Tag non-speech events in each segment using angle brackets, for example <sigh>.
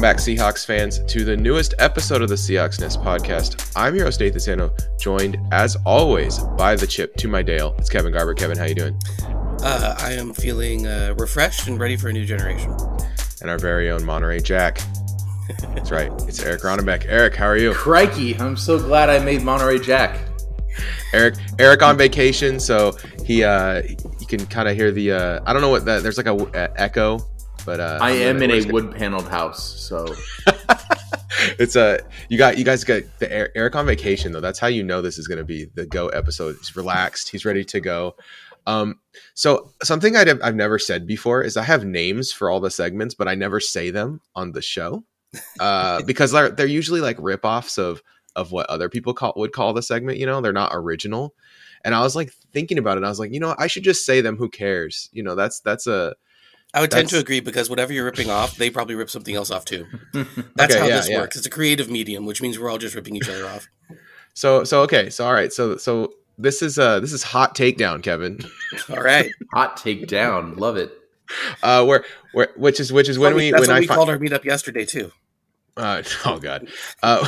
Welcome back, Seahawks fans, to the newest episode of the Seahawks Nest podcast. I'm your host, Nathan Sano, joined as always by the chip to my Dale. It's Kevin Garber. Kevin, how you doing? Uh, I am feeling uh, refreshed and ready for a new generation. And our very own Monterey Jack. That's right. It's Eric Ronnebeck. Eric, how are you? Crikey! I'm so glad I made Monterey Jack. Eric, Eric on vacation, so he uh, you can kind of hear the uh, I don't know what that. There's like a, a echo but uh, I am in a wood paneled house, so <laughs> it's a uh, you got you guys got the Eric on vacation though. That's how you know this is going to be the go episode. He's relaxed. He's ready to go. Um, so something i have never said before is I have names for all the segments, but I never say them on the show uh, <laughs> because they're they're usually like ripoffs of of what other people call would call the segment. You know, they're not original. And I was like thinking about it. I was like, you know, I should just say them. Who cares? You know, that's that's a I would tend to agree because whatever you're ripping off, they probably rip something else off too. <laughs> That's okay, how yeah, this yeah. works. It's a creative medium, which means we're all just ripping each other off. <laughs> So so okay, so all right, so so this is uh this is hot takedown, Kevin. <laughs> all right, hot takedown, love it. Uh, where where which is which is when we that's when I we fi- called our meetup yesterday too. Uh, oh god, uh,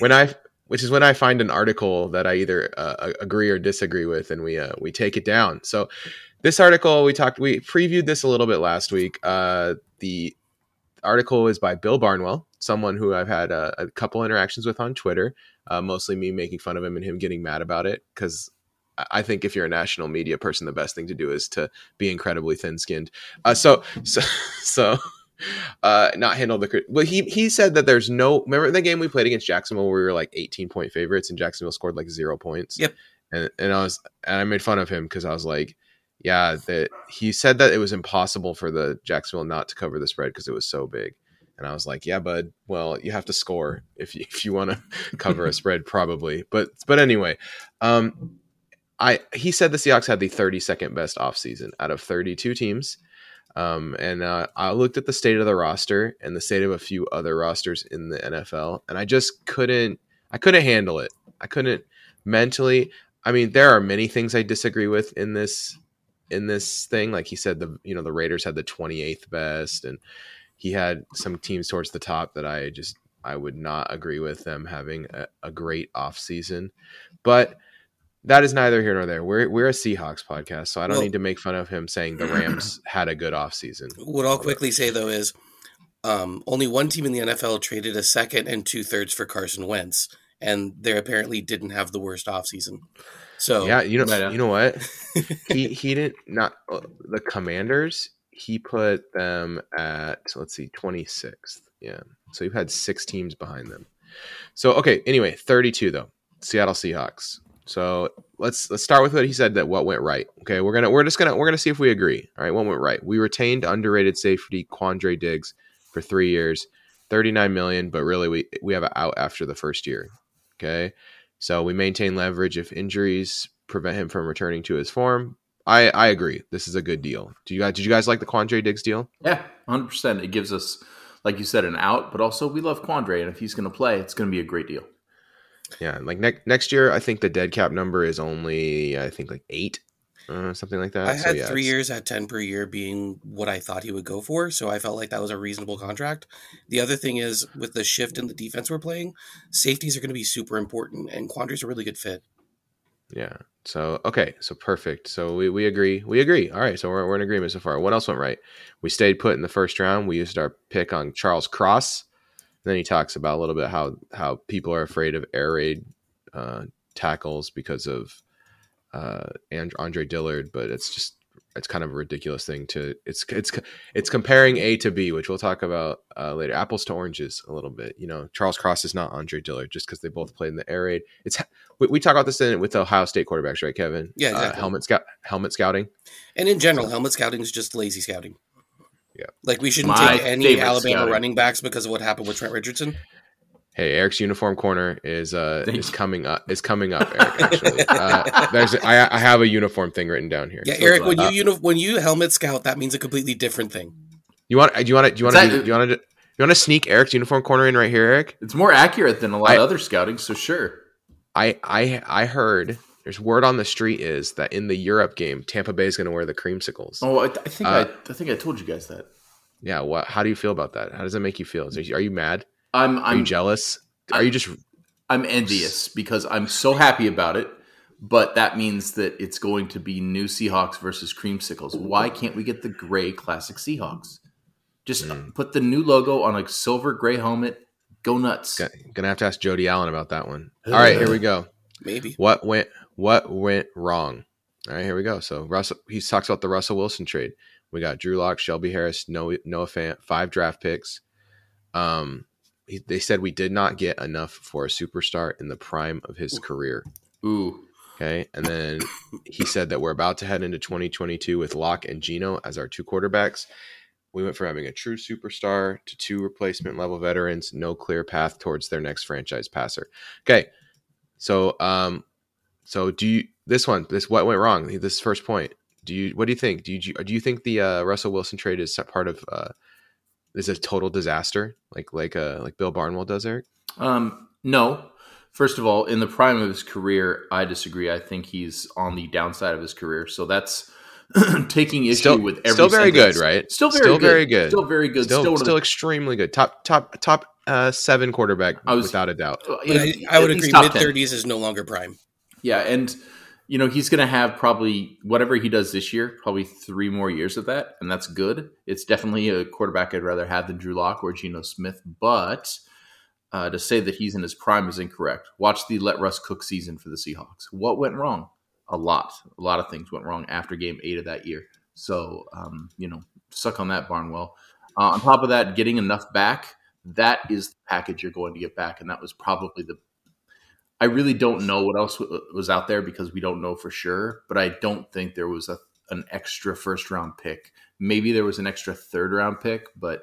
when I which is when I find an article that I either uh, agree or disagree with, and we uh, we take it down. So this article we talked we previewed this a little bit last week. Uh, the article is by bill barnwell someone who i've had a, a couple interactions with on twitter uh, mostly me making fun of him and him getting mad about it because i think if you're a national media person the best thing to do is to be incredibly thin-skinned. Uh, so so <laughs> so uh, not handle the well he he said that there's no remember the game we played against jacksonville where we were like 18 point favorites and jacksonville scored like zero points? Yep. And, and i was and i made fun of him because i was like yeah, that he said that it was impossible for the Jacksonville not to cover the spread because it was so big. And I was like, yeah, bud. Well, you have to score if you, <laughs> if you want to <laughs> cover a spread, probably. But but anyway, um, I he said the Seahawks had the 32nd best offseason out of 32 teams. Um, and uh, I looked at the state of the roster and the state of a few other rosters in the NFL, and I just couldn't. I couldn't handle it. I couldn't mentally. I mean, there are many things I disagree with in this in this thing. Like he said, the you know the Raiders had the 28th best, and he had some teams towards the top that I just I would not agree with them having a, a great off season. But that is neither here nor there. We're we're a Seahawks podcast, so I don't well, need to make fun of him saying the Rams <clears throat> had a good off season. What I'll quickly say though is um, only one team in the NFL traded a second and two thirds for Carson Wentz, and they apparently didn't have the worst offseason. So yeah, you know, you know what? <laughs> he he didn't not uh, the Commanders. He put them at let's see, twenty sixth. Yeah, so you've had six teams behind them. So okay, anyway, thirty two though. Seattle Seahawks. So let's let's start with what he said that what went right. Okay, we're gonna we're just gonna we're gonna see if we agree. All right, what went right? We retained underrated safety Quandre Diggs for three years, thirty nine million, but really we we have an out after the first year. Okay, so we maintain leverage if injuries prevent him from returning to his form. I, I agree. This is a good deal. Do you guys did you guys like the Quandre Diggs deal? Yeah, hundred percent. It gives us, like you said, an out, but also we love Quandre, and if he's going to play, it's going to be a great deal. Yeah, like next next year, I think the dead cap number is only I think like eight uh, something like that. I so, had yeah, three it's... years at ten per year being what I thought he would go for, so I felt like that was a reasonable contract. The other thing is with the shift in the defense we're playing, safeties are going to be super important, and Quandre's a really good fit. Yeah. So okay. So perfect. So we, we agree. We agree. All right. So we're, we're in agreement so far. What else went right? We stayed put in the first round. We used our pick on Charles Cross. And then he talks about a little bit how how people are afraid of air raid uh, tackles because of uh, and Andre Dillard, but it's just it's kind of a ridiculous thing to it's it's it's comparing A to B, which we'll talk about uh, later. Apples to oranges a little bit. You know, Charles Cross is not Andre Dillard just because they both played in the air raid. It's we, we, talk about this in with the Ohio State quarterbacks, right, Kevin? Yeah, uh, exactly. Uh, helmet scout, helmet scouting, and in general, helmet scouting is just lazy scouting. Yeah, like we shouldn't My take any Alabama scouting. running backs because of what happened with Trent Richardson. Hey, Eric's uniform corner is uh is coming up is coming up. <laughs> Eric, actually, uh, there's I, I have a uniform thing written down here. Yeah, so, Eric, when uh, you uni- when you helmet scout, that means a completely different thing. You want? Do you want to? Do you want to? Do you want to? You want to sneak Eric's uniform corner in right here, Eric? It's more accurate than a lot I, of other scouting, so sure. I I I heard there's word on the street is that in the Europe game, Tampa Bay is going to wear the creamsicles. Oh, I, I think uh, I, I think I told you guys that. yeah, what? How do you feel about that? How does that make you feel? Is- Are you mad? I'm Are you I'm jealous? Are you just I'm envious because I'm so happy about it, but that means that it's going to be new Seahawks versus creamsicles. Why can't we get the gray classic Seahawks? Just Mm. put the new logo on a silver gray helmet. Go nuts. G- gonna have to ask Jody Allen about that one. All right, here we go. Maybe. What went what went wrong? All right, here we go. So Russell he talks about the Russell Wilson trade. We got Drew Lock, Shelby Harris, Noah, Noah Fant, five draft picks. Um, he, they said we did not get enough for a superstar in the prime of his career. Ooh, Okay, and then he said that we're about to head into 2022 with Lock and Geno as our two quarterbacks. We went from having a true superstar to two replacement level veterans, no clear path towards their next franchise passer. Okay, so um, so do you this one this what went wrong? This first point. Do you what do you think? Do you do you think the uh, Russell Wilson trade is part of uh, is a total disaster like like uh like Bill Barnwell does, Eric? Um, no. First of all, in the prime of his career, I disagree. I think he's on the downside of his career. So that's <clears throat> taking issue Still- with every still very good, right? Still very Still good. very good. Still very good. Still, Still, still the- extremely good. Top top top uh, seven quarterback I was- without a doubt. But I, I would agree. top Mid 10. thirties is no longer prime. Yeah, and you know he's going to have probably whatever he does this year, probably three more years of that, and that's good. It's definitely a quarterback I'd rather have than Drew Lock or Geno Smith, but uh, to say that he's in his prime is incorrect. Watch the let Russ cook season for the Seahawks. What went wrong? A lot, a lot of things went wrong after Game Eight of that year. So um, you know, suck on that, Barnwell. Uh, on top of that, getting enough back. That is the package you're going to get back, and that was probably the I really don't know what else w- uh, was out there because we don't know for sure. But I don't think there was a, an extra first round pick. Maybe there was an extra third round pick, but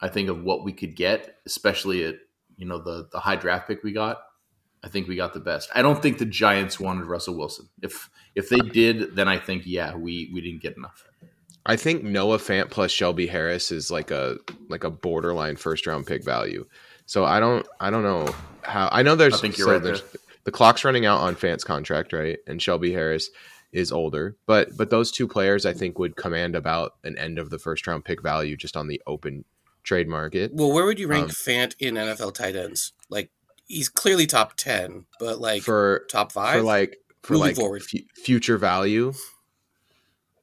I think of what we could get, especially at you know the the high draft pick we got. I think we got the best. I don't think the Giants wanted Russell Wilson. If if they did, then I think yeah, we we didn't get enough. I think Noah Fant plus Shelby Harris is like a like a borderline first round pick value. So I don't I don't know how I know there's I think you're so right there's there. the clock's running out on Fant's contract, right? And Shelby Harris is older, but but those two players I think would command about an end of the first round pick value just on the open trade market. Well, where would you rank Um, Fant in NFL tight ends? Like he's clearly top ten, but like for top five. for like for Moving like forward. future value.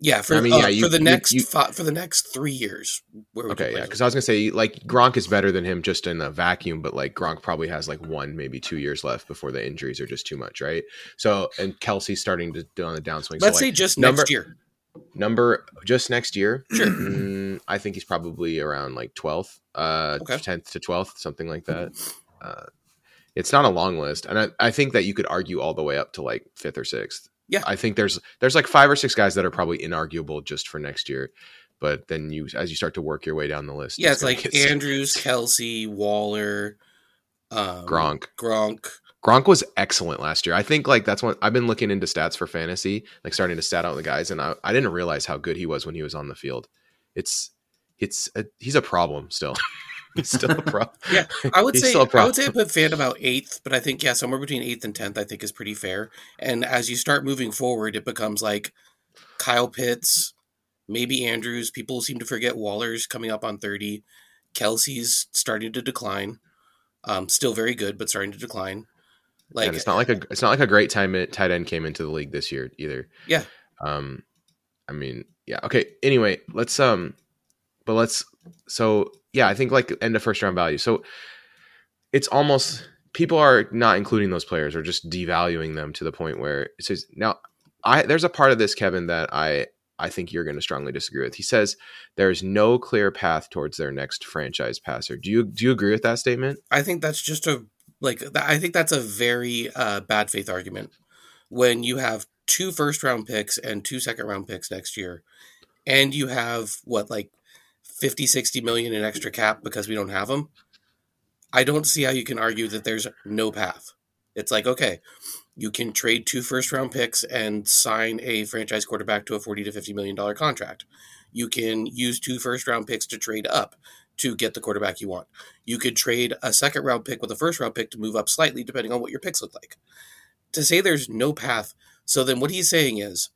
Yeah, for I mean, uh, yeah, you- for the you- next you- for the next three years. Where would you Okay, yeah, because? I was gonna say like Gronk is better than him just in a vacuum, but like Gronk probably has like one, maybe two years left before the injuries are just too much, right? So and Kelce's starting to do on the downswing. let's so, say like, just number- next year. number just next year. Sure. mm, I think he's probably around like twelfth, uh, Okay. tenth to twelfth, something like that. Uh, it's not a long list, and I, I think that you could argue all the way up to like fifth or sixth. Yeah. I think there's there's like five or six guys that are probably inarguable just for next year, but then you as you start to work your way down the list, Yeah, it's like. <laughs> Andrews, Kelce, Waller, um, Gronk. Gronk. Gronk was excellent last year. I think like that's what I've been looking into stats for fantasy, like starting to stat out the guys, and I, I didn't realize how good he was when he was on the field. It's it's a, he's a problem still. <laughs> <laughs> he's still a problem. <laughs> Yeah, I would He's say I would say I put Fant about eighth, but I think yeah, somewhere between eighth and tenth, I think is pretty fair. And as you start moving forward, it becomes like Kyle Pitts, maybe Andrews. People seem to forget Waller's coming up on thirty. Kelce's starting to decline. Um, still very good, but starting to decline. Like and it's not like a it's not like a great time it, tight end came into the league this year either. Yeah. Um, I mean, yeah. Okay. Anyway, let's um, but let's so yeah. I think like end of first round value. So it's almost people are not including those players or just devaluing them to the point where it says now. I there's a part of this Kevin that I I think you're going to strongly disagree with. He says there's no clear path towards their next franchise passer. Do you do you agree with that statement? I think that's just a like I think that's a very uh, bad faith argument when you have two first round picks and two second round picks next year and you have what like 50 60 million in extra cap because we don't have them I don't see how you can argue that there's no path. It's like okay you can trade two first round picks and sign a franchise quarterback to a 40 to 50 million dollar contract. You can use two first round picks to trade up to get the quarterback you want. You could trade a second round pick with a first round pick to move up slightly depending on what your picks look like. To say there's no path, so then what he's saying is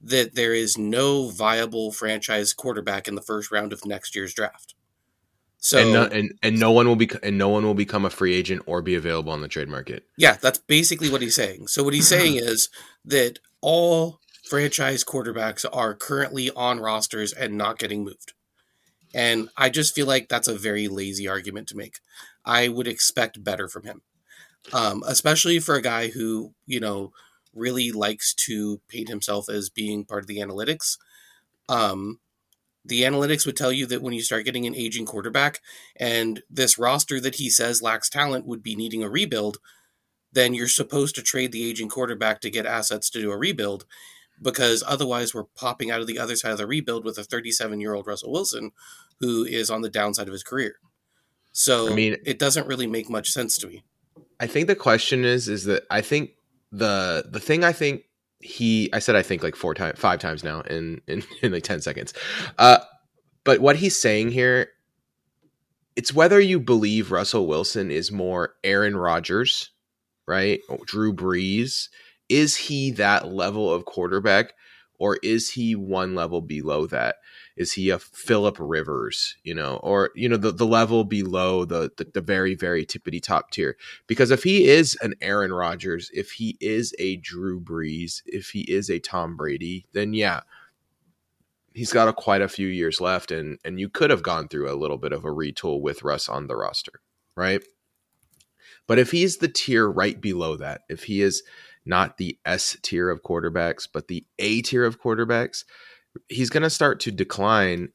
that there is no viable franchise quarterback in the first round of next year's draft. So and, no, and and no one will be and no one will become a free agent or be available on the trade market. Yeah, that's basically what he's saying. So what he's saying <clears throat> is that all franchise quarterbacks are currently on rosters and not getting moved. And I just feel like that's a very lazy argument to make. I would expect better from him, um, especially for a guy who, you know, really likes to paint himself as being part of the analytics. Um, the analytics would tell you that when you start getting an aging quarterback and this roster that he says lacks talent would be needing a rebuild, then you're supposed to trade the aging quarterback to get assets to do a rebuild because otherwise we're popping out of the other side of the rebuild with a 37 year old Russell Wilson who is on the downside of his career. So I mean, it doesn't really make much sense to me. I think the question is is that I think the the thing I think he I said I think like four times five times now in in, <laughs> in like 10 seconds. Uh but what he's saying here it's whether you believe Russell Wilson is more Aaron Rodgers, right? Drew Brees, is he that level of quarterback or is he one level below that? Is he a Philip Rivers, you know, or you know the, the level below the, the the very very tippity top tier? Because if he is an Aaron Rodgers, if he is a Drew Brees, if he is a Tom Brady, then yeah, he's got a, quite a few years left, and and you could have gone through a little bit of a retool with Russ on the roster, right? But if he's the tier right below that, if he is not the S tier of quarterbacks, but the A tier of quarterbacks, he's going to start to decline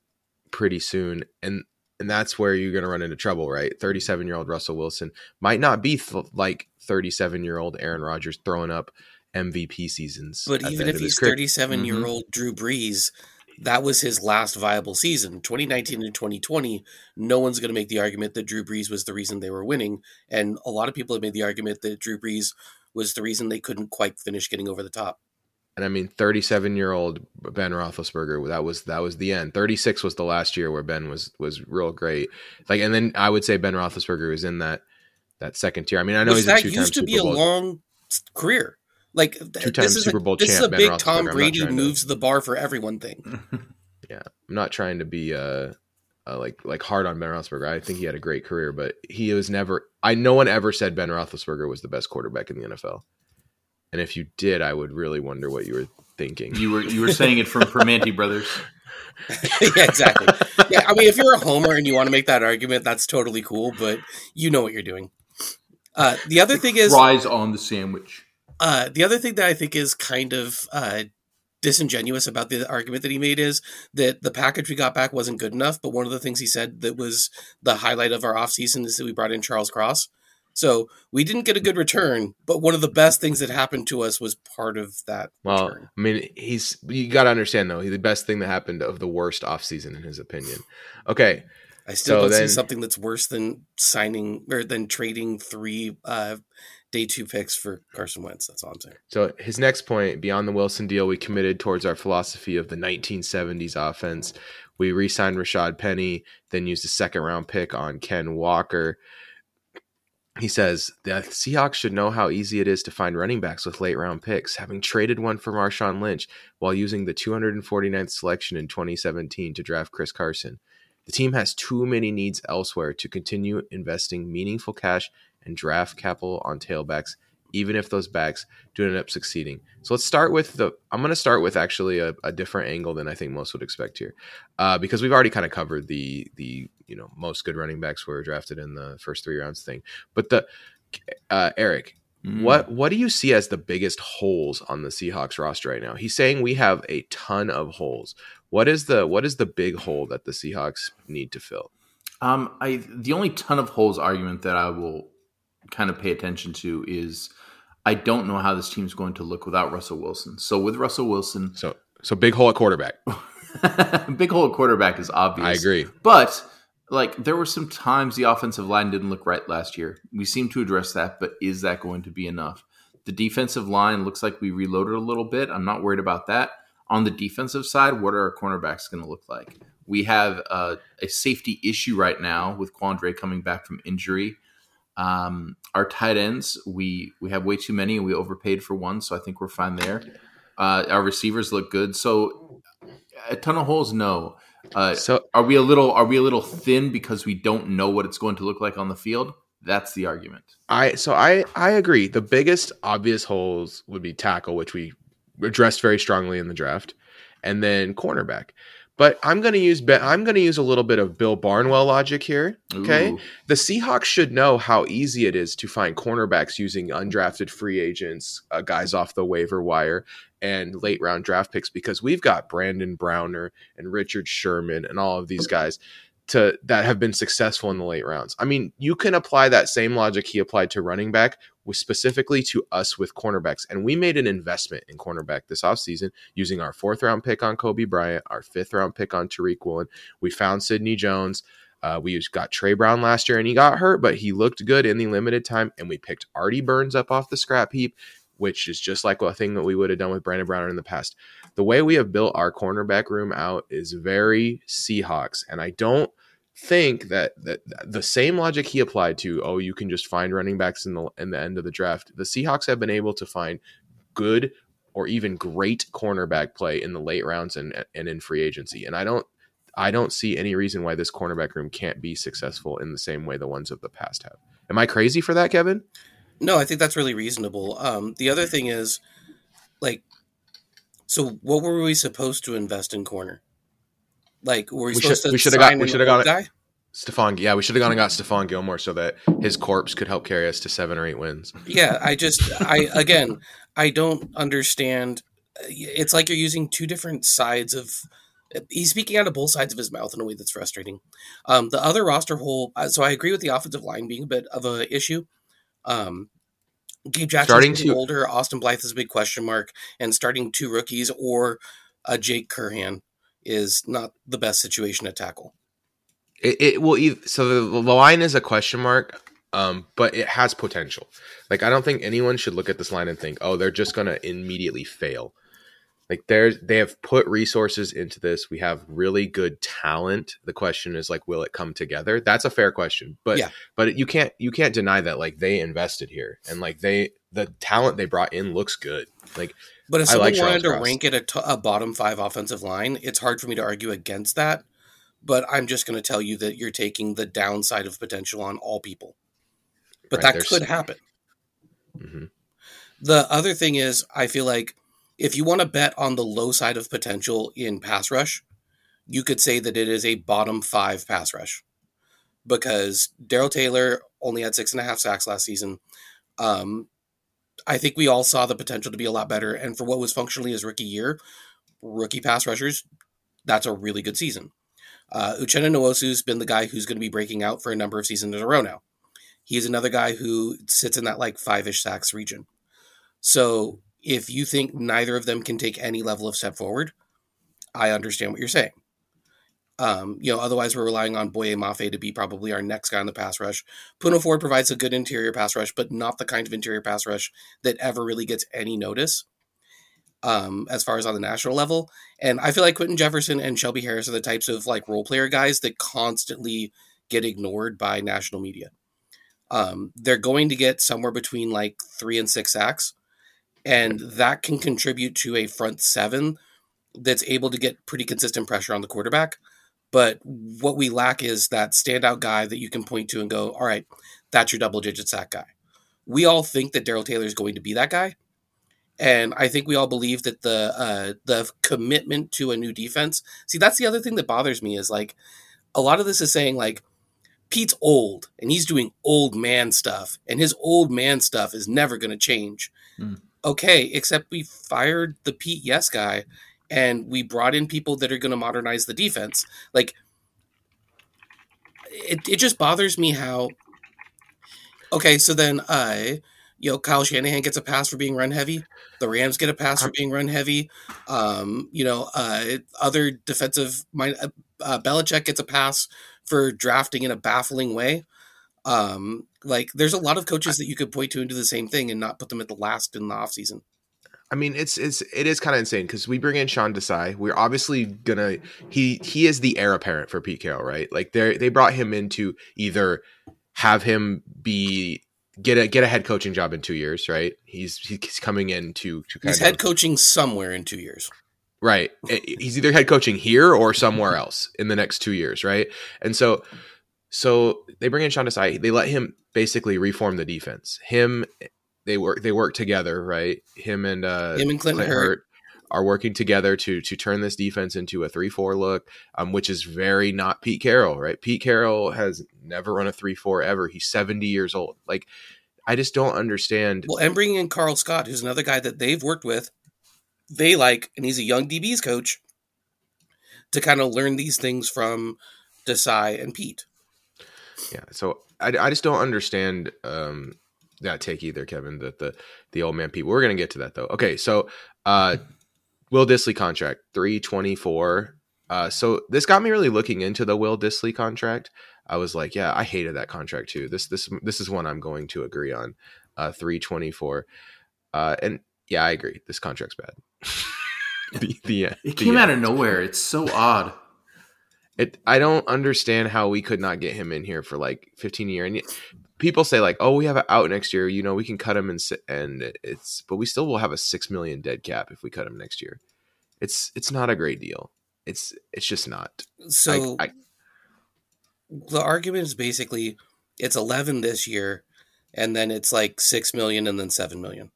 pretty soon. And and that's where you're going to run into trouble, right? 37 year old Russell Wilson might not be th- like 37 year old Aaron Rodgers throwing up MVP seasons. But even if he's 37 year old mm-hmm. Drew Brees, that was his last viable season. 2019 and 2020, no one's going to make the argument that Drew Brees was the reason they were winning. And a lot of people have made the argument that Drew Brees was the reason they couldn't quite finish getting over the top. And I mean, 37 year old Ben Roethlisberger, that was that was the end. 36 was the last year where Ben was was real great. Like, and then I would say Ben Roethlisberger was in that that second tier. I mean, I know Which he's that a used to Super be a long career. Like two-time Super Bowl a, This champ, is a big Tom Brady moves to... the bar for everyone thing. <laughs> yeah, I'm not trying to be uh, uh, like like hard on Ben Roethlisberger. I think he had a great career, but he was never. I no one ever said Ben Roethlisberger was the best quarterback in the NFL. And if you did, I would really wonder what you were thinking. You were you were saying it from Primanti <laughs> Brothers. <laughs> yeah, exactly. Yeah, I mean, if you're a homer and you want to make that argument, that's totally cool. But you know what you're doing. Uh, the other thing is rise on the sandwich. Uh, the other thing that I think is kind of uh, disingenuous about the argument that he made is that the package we got back wasn't good enough. But one of the things he said that was the highlight of our offseason is that we brought in Charles Cross. So we didn't get a good return, but one of the best things that happened to us was part of that. Well, return. I mean, he's you got to understand though, the best thing that happened of the worst offseason in his opinion. Okay. I still so don't then, see something that's worse than signing or than trading three uh, day two picks for Carson Wentz. That's all I'm saying. So his next point, beyond the Wilson deal, we committed towards our philosophy of the 1970s offense. We re-signed Rashad Penny, then used a second round pick on Ken Walker he says the Seahawks should know how easy it is to find running backs with late round picks, having traded one for Marshawn Lynch while using the 249th selection in 2017 to draft Chris Carson. The team has too many needs elsewhere to continue investing meaningful cash and draft capital on tailbacks even if those backs do end up succeeding. So let's start with the. I'm going to start with actually a, a, different angle than I think most would expect here, uh, because we've already kind of covered the the you know most good running backs were drafted in the first three rounds thing. But the uh, Eric, mm. what what do you see as the biggest holes on the Seahawks roster right now? He's saying we have a ton of holes. What is the what is the big hole that the Seahawks need to fill? Um, I the only ton of holes argument that I will kind of pay attention to is I don't know how this team's going to look without Russell Wilson. So with Russell Wilson, so so big hole at quarterback. <laughs> big hole at quarterback is obvious. I agree, but like there were some times the offensive line didn't look right last year. We seem to address that, but is that going to be enough? The defensive line looks like we reloaded a little bit. I'm not worried about that. On the defensive side, what are our cornerbacks going to look like? We have uh, a safety issue right now with Quandre coming back from injury. Um, our tight ends, we we have way too many, and we overpaid for one, so I think we're fine there. Uh, our receivers look good. So a ton of holes, no. Uh, So are we a little are we a little thin because we don't know what it's going to look like on the field? That's the argument. I so I I agree. The biggest obvious holes would be tackle, which we addressed very strongly in the draft, and then cornerback. But I'm going to use I'm going to use a little bit of Bill Barnwell logic here. Okay, Ooh. the Seahawks should know how easy it is to find cornerbacks using undrafted free agents, uh, guys off the waiver wire, and late round draft picks because we've got Brandon Browner and Richard Sherman and all of these guys to that have been successful in the late rounds. I mean, you can apply that same logic he applied to running back with specifically to us with cornerbacks. And we made an investment in cornerback this offseason using our fourth round pick on Coby Bryant, our fifth round pick on Tariq Woolen. We found Sidney Jones. Uh, we got Tre Brown last year and he got hurt, but he looked good in the limited time. And we picked Artie Burns up off the scrap heap, which is just like a thing that we would have done with Brandon Browner in the past. The way we have built our cornerback room out is very Seahawks. And I don't think that, that the same logic he applied to, oh, you can just find running backs in the in the end of the draft. The Seahawks have been able to find good or even great cornerback play in the late rounds and and in free agency. And I don't I don't see any reason why this cornerback room can't be successful in the same way the ones of the past have. Am I crazy for that, Kevin? No, I think that's really reasonable. Um, the other thing is, like, so what were we supposed to invest in corner? Like, were we, We supposed should- to we should have got- we an should have got guy? Stephon, yeah, we should have gone and got Stephon Gilmore so that his corpse could help carry us to seven or eight wins. Yeah, <laughs> I just, I again, I don't understand. It's like you're using two different sides of. He's speaking out of both sides of his mouth in a way that's frustrating. Um, the other roster hole, uh, so I agree with the offensive line being a bit of a issue. Um, Gabe Jackson Starting to- older. Austin Blythe is a big question mark, and starting two rookies or a Jake Curhan is not the best situation to tackle. It, it will either, so the, the line is a question mark, um, but it has potential. Like I don't think anyone should look at this line and think, oh, they're just gonna immediately fail. Like there's they have put resources into this. We have really good talent. The question is like, will it come together? That's a fair question, but Yeah. but you can't you can't deny that like they invested here and like they the talent they brought in looks good. Like But if I someone like wanted to Cross. rank it a, t- a bottom five offensive line, it's hard for me to argue against that. But I'm just going to tell you that you're taking the downside of potential on all people. But Right, that could happen. mhm. The other thing is, I feel like if you want to bet on the low side of potential in pass rush, you could say that it is a bottom five pass rush because Darrell Taylor only had six and a half sacks last season. Um, I think we all saw the potential to be a lot better, and for what was functionally his rookie year, rookie pass rushers, that's a really good season. Uh, Uchenna Nwosu's been the guy who's going to be breaking out for a number of seasons in a row now. He's another guy who sits in that like five ish sacks region. So if you think neither of them can take any level of step forward, I understand what you're saying. Um, you know, otherwise we're relying on Boye Mafe to be probably our next guy on the pass rush. Poona Ford provides a good interior pass rush, but not the kind of interior pass rush that ever really gets any notice. Um, as far as on the national level, and I feel like Quinton Jefferson and Shelby Harris are the types of like role player guys that constantly get ignored by national media. Um, they're going to get somewhere between like three and six sacks, and that can contribute to a front seven that's able to get pretty consistent pressure on the quarterback. But what we lack is that standout guy that you can point to and go, all right, that's your double digit sack guy. We all think that Darrell Taylor is going to be that guy. And I think we all believe that the uh, the commitment to a new defense. See, that's the other thing that bothers me is like a lot of this is saying like Pete's old and he's doing old man stuff, and his old man stuff is never going to change. Hmm. Okay, except we fired the Pete Yes guy, and we brought in people that are going to modernize the defense. Like, it, it just bothers me how. Okay, so then, I, you know, Kyle Shanahan gets a pass for being run heavy. The Rams get a pass for being run heavy. Um, you know, uh, other defensive mind, uh, uh, Belichick gets a pass for drafting in a baffling way. Um, like there's a lot of coaches that you could point to and do the same thing and not put them at the last in the offseason. I mean, it's it's it is kind of insane because we bring in Sean Desai. We're obviously gonna he he is the heir apparent for Pete Carroll, right? Like they they brought him in to either have him be get a get a head coaching job in two years, right? He's he's coming in to to kind He's of head coaching somewhere in two years. right. Eh, He's either head coaching here or somewhere else in the next two years, right? And so so they bring in Sean Desai. They let him basically reform the defense. Him they work they work together, right? Him and uh Him and Clinton Clint Hurt. Hurt are working together to to turn this defense into a three four look, um, which is very not Pete Carroll, right? Pete Carroll has never run a three four ever. He's seventy years old. Like, I just don't understand. Well, and bringing in Karl Scott, who's another guy that they've worked with, they like, and he's a young DBs coach to kind of learn these things from Desai and Pete. Yeah, so I, I just don't understand um, that take either, Kevin. That the the old man people. We're gonna get to that though. Okay, so uh, Will Dissly contract three twenty four. Uh, so this got me really looking into the Will Dissly contract. I was like, yeah, I hated that contract too. This this this is one I'm going to agree on. Uh, three twenty four. Uh, and yeah, I agree. This contract's bad. <laughs> the, the, It the came out of nowhere. It's so odd. It I don't understand how we could not get him in here for like 15 year and people say like oh we have it out next year you know we can cut him and and it's but we still will have a 6 million dead cap if we cut him next year. It's it's not a great deal. It's it's just not. So I, I, the argument is basically it's 11 this year, and then it's like 6 million and then 7 million.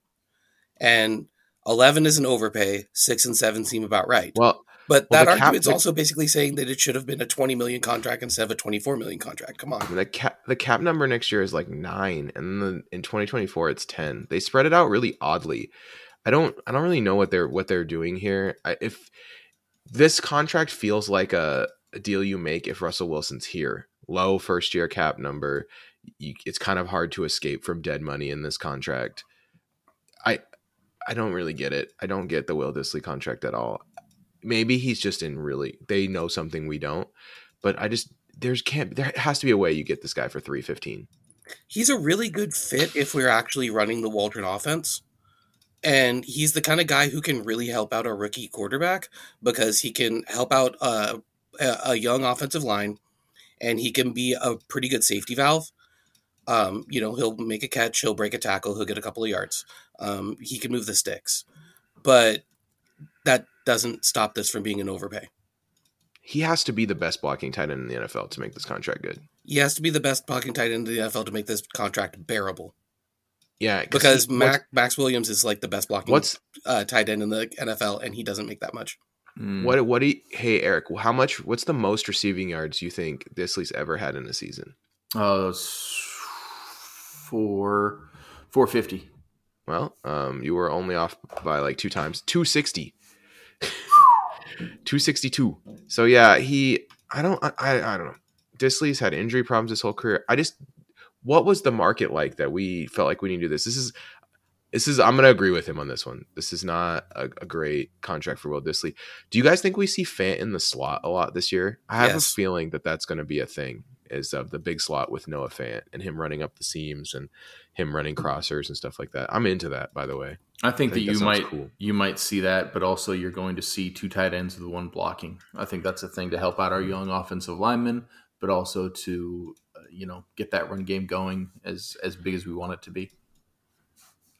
11 is an overpay, 6 and 7 seem about right. well but well, that cap- argument's also basically saying that it should have been a 20 million contract instead of a 24 million contract. Come on. the cap the cap number next year is like 9 and then in 2024 it's 10. They spread it out really oddly. I don't I don't really know what they're what they're doing here. I, if this contract feels like a, a deal you make if Russell Wilson's here. Low first year cap number. You, it's kind of hard to escape from dead money in this contract. I I don't really get it. I don't get the Will Dissly contract at all. Maybe he's just in really they know something we don't, but I just there's can't there has to be a way you get this guy for 315. He's a really good fit if we're actually running the Waldron offense. And he's the kind of guy who can really help out a rookie quarterback because he can help out a, a, a young offensive line and he can be a pretty good safety valve. Um, you know, he'll make a catch, he'll break a tackle, he'll get a couple of yards. Um, he can move the sticks. But that doesn't stop this from being an overpay. He has to be the best blocking tight end in the NFL to make this contract good. He has to be the best blocking tight end in the NFL to make this contract bearable. Yeah, Because he- Mac, Max Williams is like the best blocking what's uh, tight end in the NFL, and he doesn't make that much. Mm. What what do you, hey Eric, how much what's the most receiving yards you think Dissly's ever had in a season? Oh, it's four, four fifty. Well, um you were only off by like two times. 260. 262. So yeah, he I don't I I, don't know. Dissly's had injury problems his whole career. I just what was the market like that we felt like we need to do this? This is this is I'm gonna agree with him on this one. This is not a, a great contract for Will Dissly. Do you guys think we see Fant in the slot a lot this year? I have Yes. a feeling that that's going to be a thing. Is of the big slot with Noah Fant and him running up the seams and him running crossers and stuff like that. I'm into that, by the way. I think I think that that you might cool. you might see that, but also you're going to see two tight ends with one blocking. I think that's a thing to help out our young offensive linemen, but also to uh, you know get that run game going as as big as we want it to be.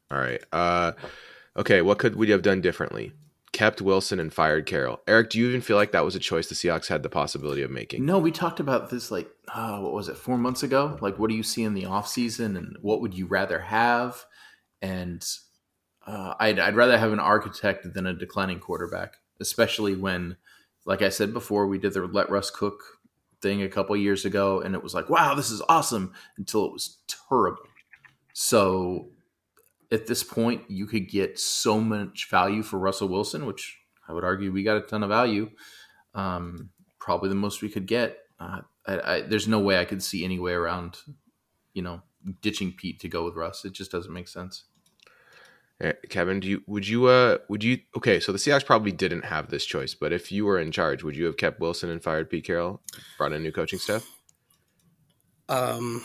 All right. Uh, okay. What could we have done differently? Kept Wilson and fired Carroll. Eric, do you even feel like that was a choice the Seahawks had the possibility of making? No, we talked about this like oh, what was it four months ago? Like, what do you see in the offseason and what would you rather have? And uh, I'd I'd rather have an architect than a declining quarterback, especially when, like I said before, we did the let Russ cook thing a couple years ago, and it was like, wow, this is awesome until it was terrible. So at this point, you could get so much value for Russell Wilson, which I would argue we got a ton of value. Um, probably the most we could get. Uh, I, I, there's no way I could see any way around, you know, ditching Pete to go with Russ. It just doesn't make sense. Eh, Kevin, do you would you uh would you okay? So the Seahawks probably didn't have this choice, but if you were in charge, would you have kept Wilson and fired Pete Carroll, brought in new coaching staff? Um,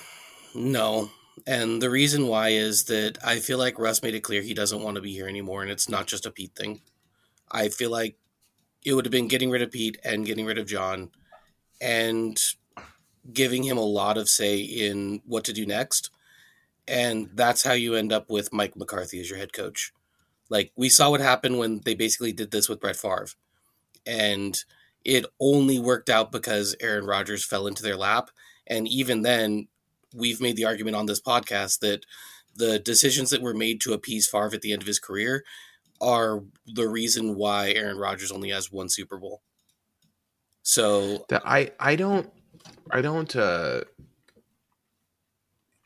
no. And the reason why is that I feel like Russ made it clear he doesn't want to be here anymore, and it's not just a Pete thing. I feel like it would have been getting rid of Pete and getting rid of John and giving him a lot of say in what to do next. And that's how you end up with Mike McCarthy as your head coach. Like we saw what happened when they basically did this with Brett Favre. And it only worked out because Aaron Rodgers fell into their lap. And even then, we've made the argument on this podcast that the decisions that were made to appease Favre at the end of his career are the reason why Aaron Rodgers only has one Super Bowl. So that I I don't I don't uh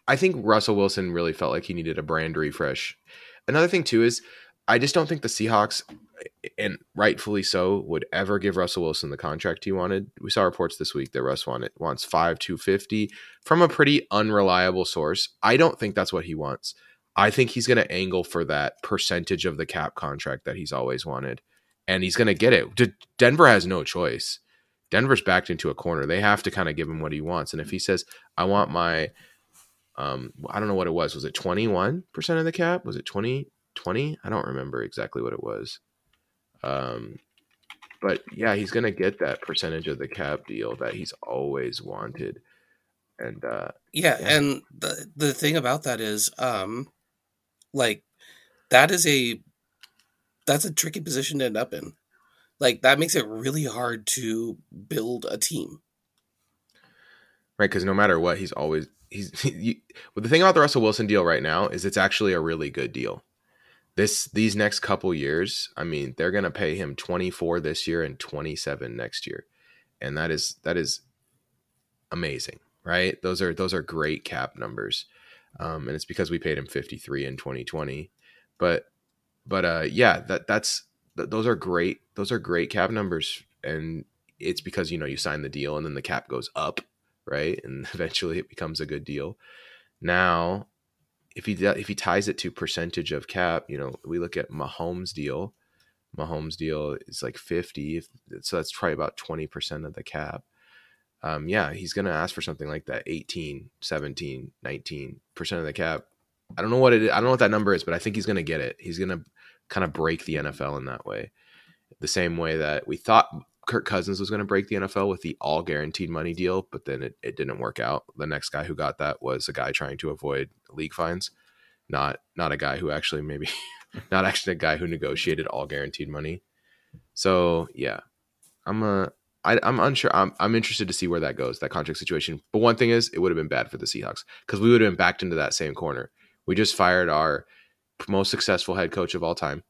I think Russell Wilson really felt like he needed a brand refresh. Another thing too is I just don't think the Seahawks and rightfully so would ever give Russell Wilson the contract he wanted. We saw reports this week that Russ wanted wants five two fifty from a pretty unreliable source. I don't think that's what he wants. I think he's going to angle for that percentage of the cap contract that he's always wanted, and he's going to get it. Denver has no choice. Denver's backed into a corner. They have to kind of give him what he wants. And if he says, "I want my," um, I don't know what it was. Was it twenty one percent of the cap? Was it 20, 20? I don't remember exactly what it was. Um, but yeah, he's gonna get that percentage of the cap deal that he's always wanted. And uh, yeah, yeah, and the the thing about that is, um, like that is a that's a tricky position to end up in. Like that makes it really hard to build a team. Right, because no matter what, he's always he's. <laughs> He, well, the thing about the Russell Wilson deal right now is it's actually a really good deal this these next couple years, I mean, they're going to pay him 24 this year and 27 next year. And that is that is amazing, right? Those are those are great cap numbers. Um, and it's because we paid him 53 in 2020. But but uh yeah, that that's th- those are great those are great cap numbers and it's because you know you sign the deal and then the cap goes up, right? And <laughs> eventually it becomes a good deal. Now, if he if he ties it to percentage of cap, you know, we look at Mahomes deal. Mahomes deal is like 50, so that's probably about 20% of the cap. Um, yeah, he's going to ask for something like that 18, 17, 19% of the cap. I don't know what it is. I don't know what that number is, but I think he's going to get it. He's going to kind of break the NFL in that way. The same way that we thought Kirk Cousins was going to break the NFL with the all guaranteed money deal, but then it, it didn't work out. The next guy who got that was a guy trying to avoid league fines, not not a guy who actually maybe <laughs> not actually a guy who negotiated all guaranteed money. So yeah, I'm a I, I'm unsure. I'm I'm interested to see where that goes, that contract situation. But one thing is, it would have been bad for the Seahawks because we would have been backed into that same corner. We just fired our most successful head coach of all time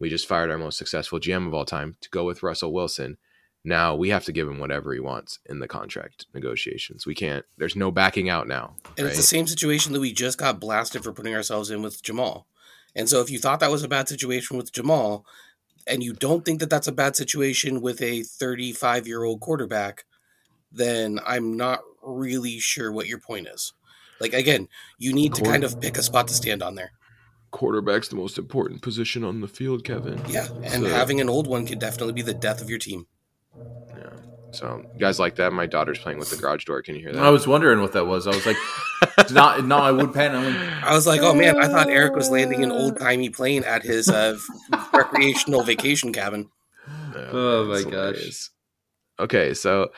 we just fired our most successful GM of all time to go with Russell Wilson. Now we have to give him whatever he wants in the contract negotiations. We can't. There's no backing out now. And right? it's the same situation that we just got blasted for putting ourselves in with Jamal. And so if you thought that was a bad situation with Jamal, and you don't think that that's a bad situation with a 35 year old quarterback, then I'm not really sure what your point is. Like again, you need to kind of pick a spot to stand on there quarterback's the most important position on the field, Kevin. Yeah, and so, having an old one could definitely be the death of your team. Yeah. So guys like that? My daughter's playing with the garage door. Can you hear that? I was wondering what that was. I was like, not not my wood pen. I was like, oh man, I thought Eric was landing an old timey plane at his uh, recreational vacation cabin. oh my gosh. Okay, so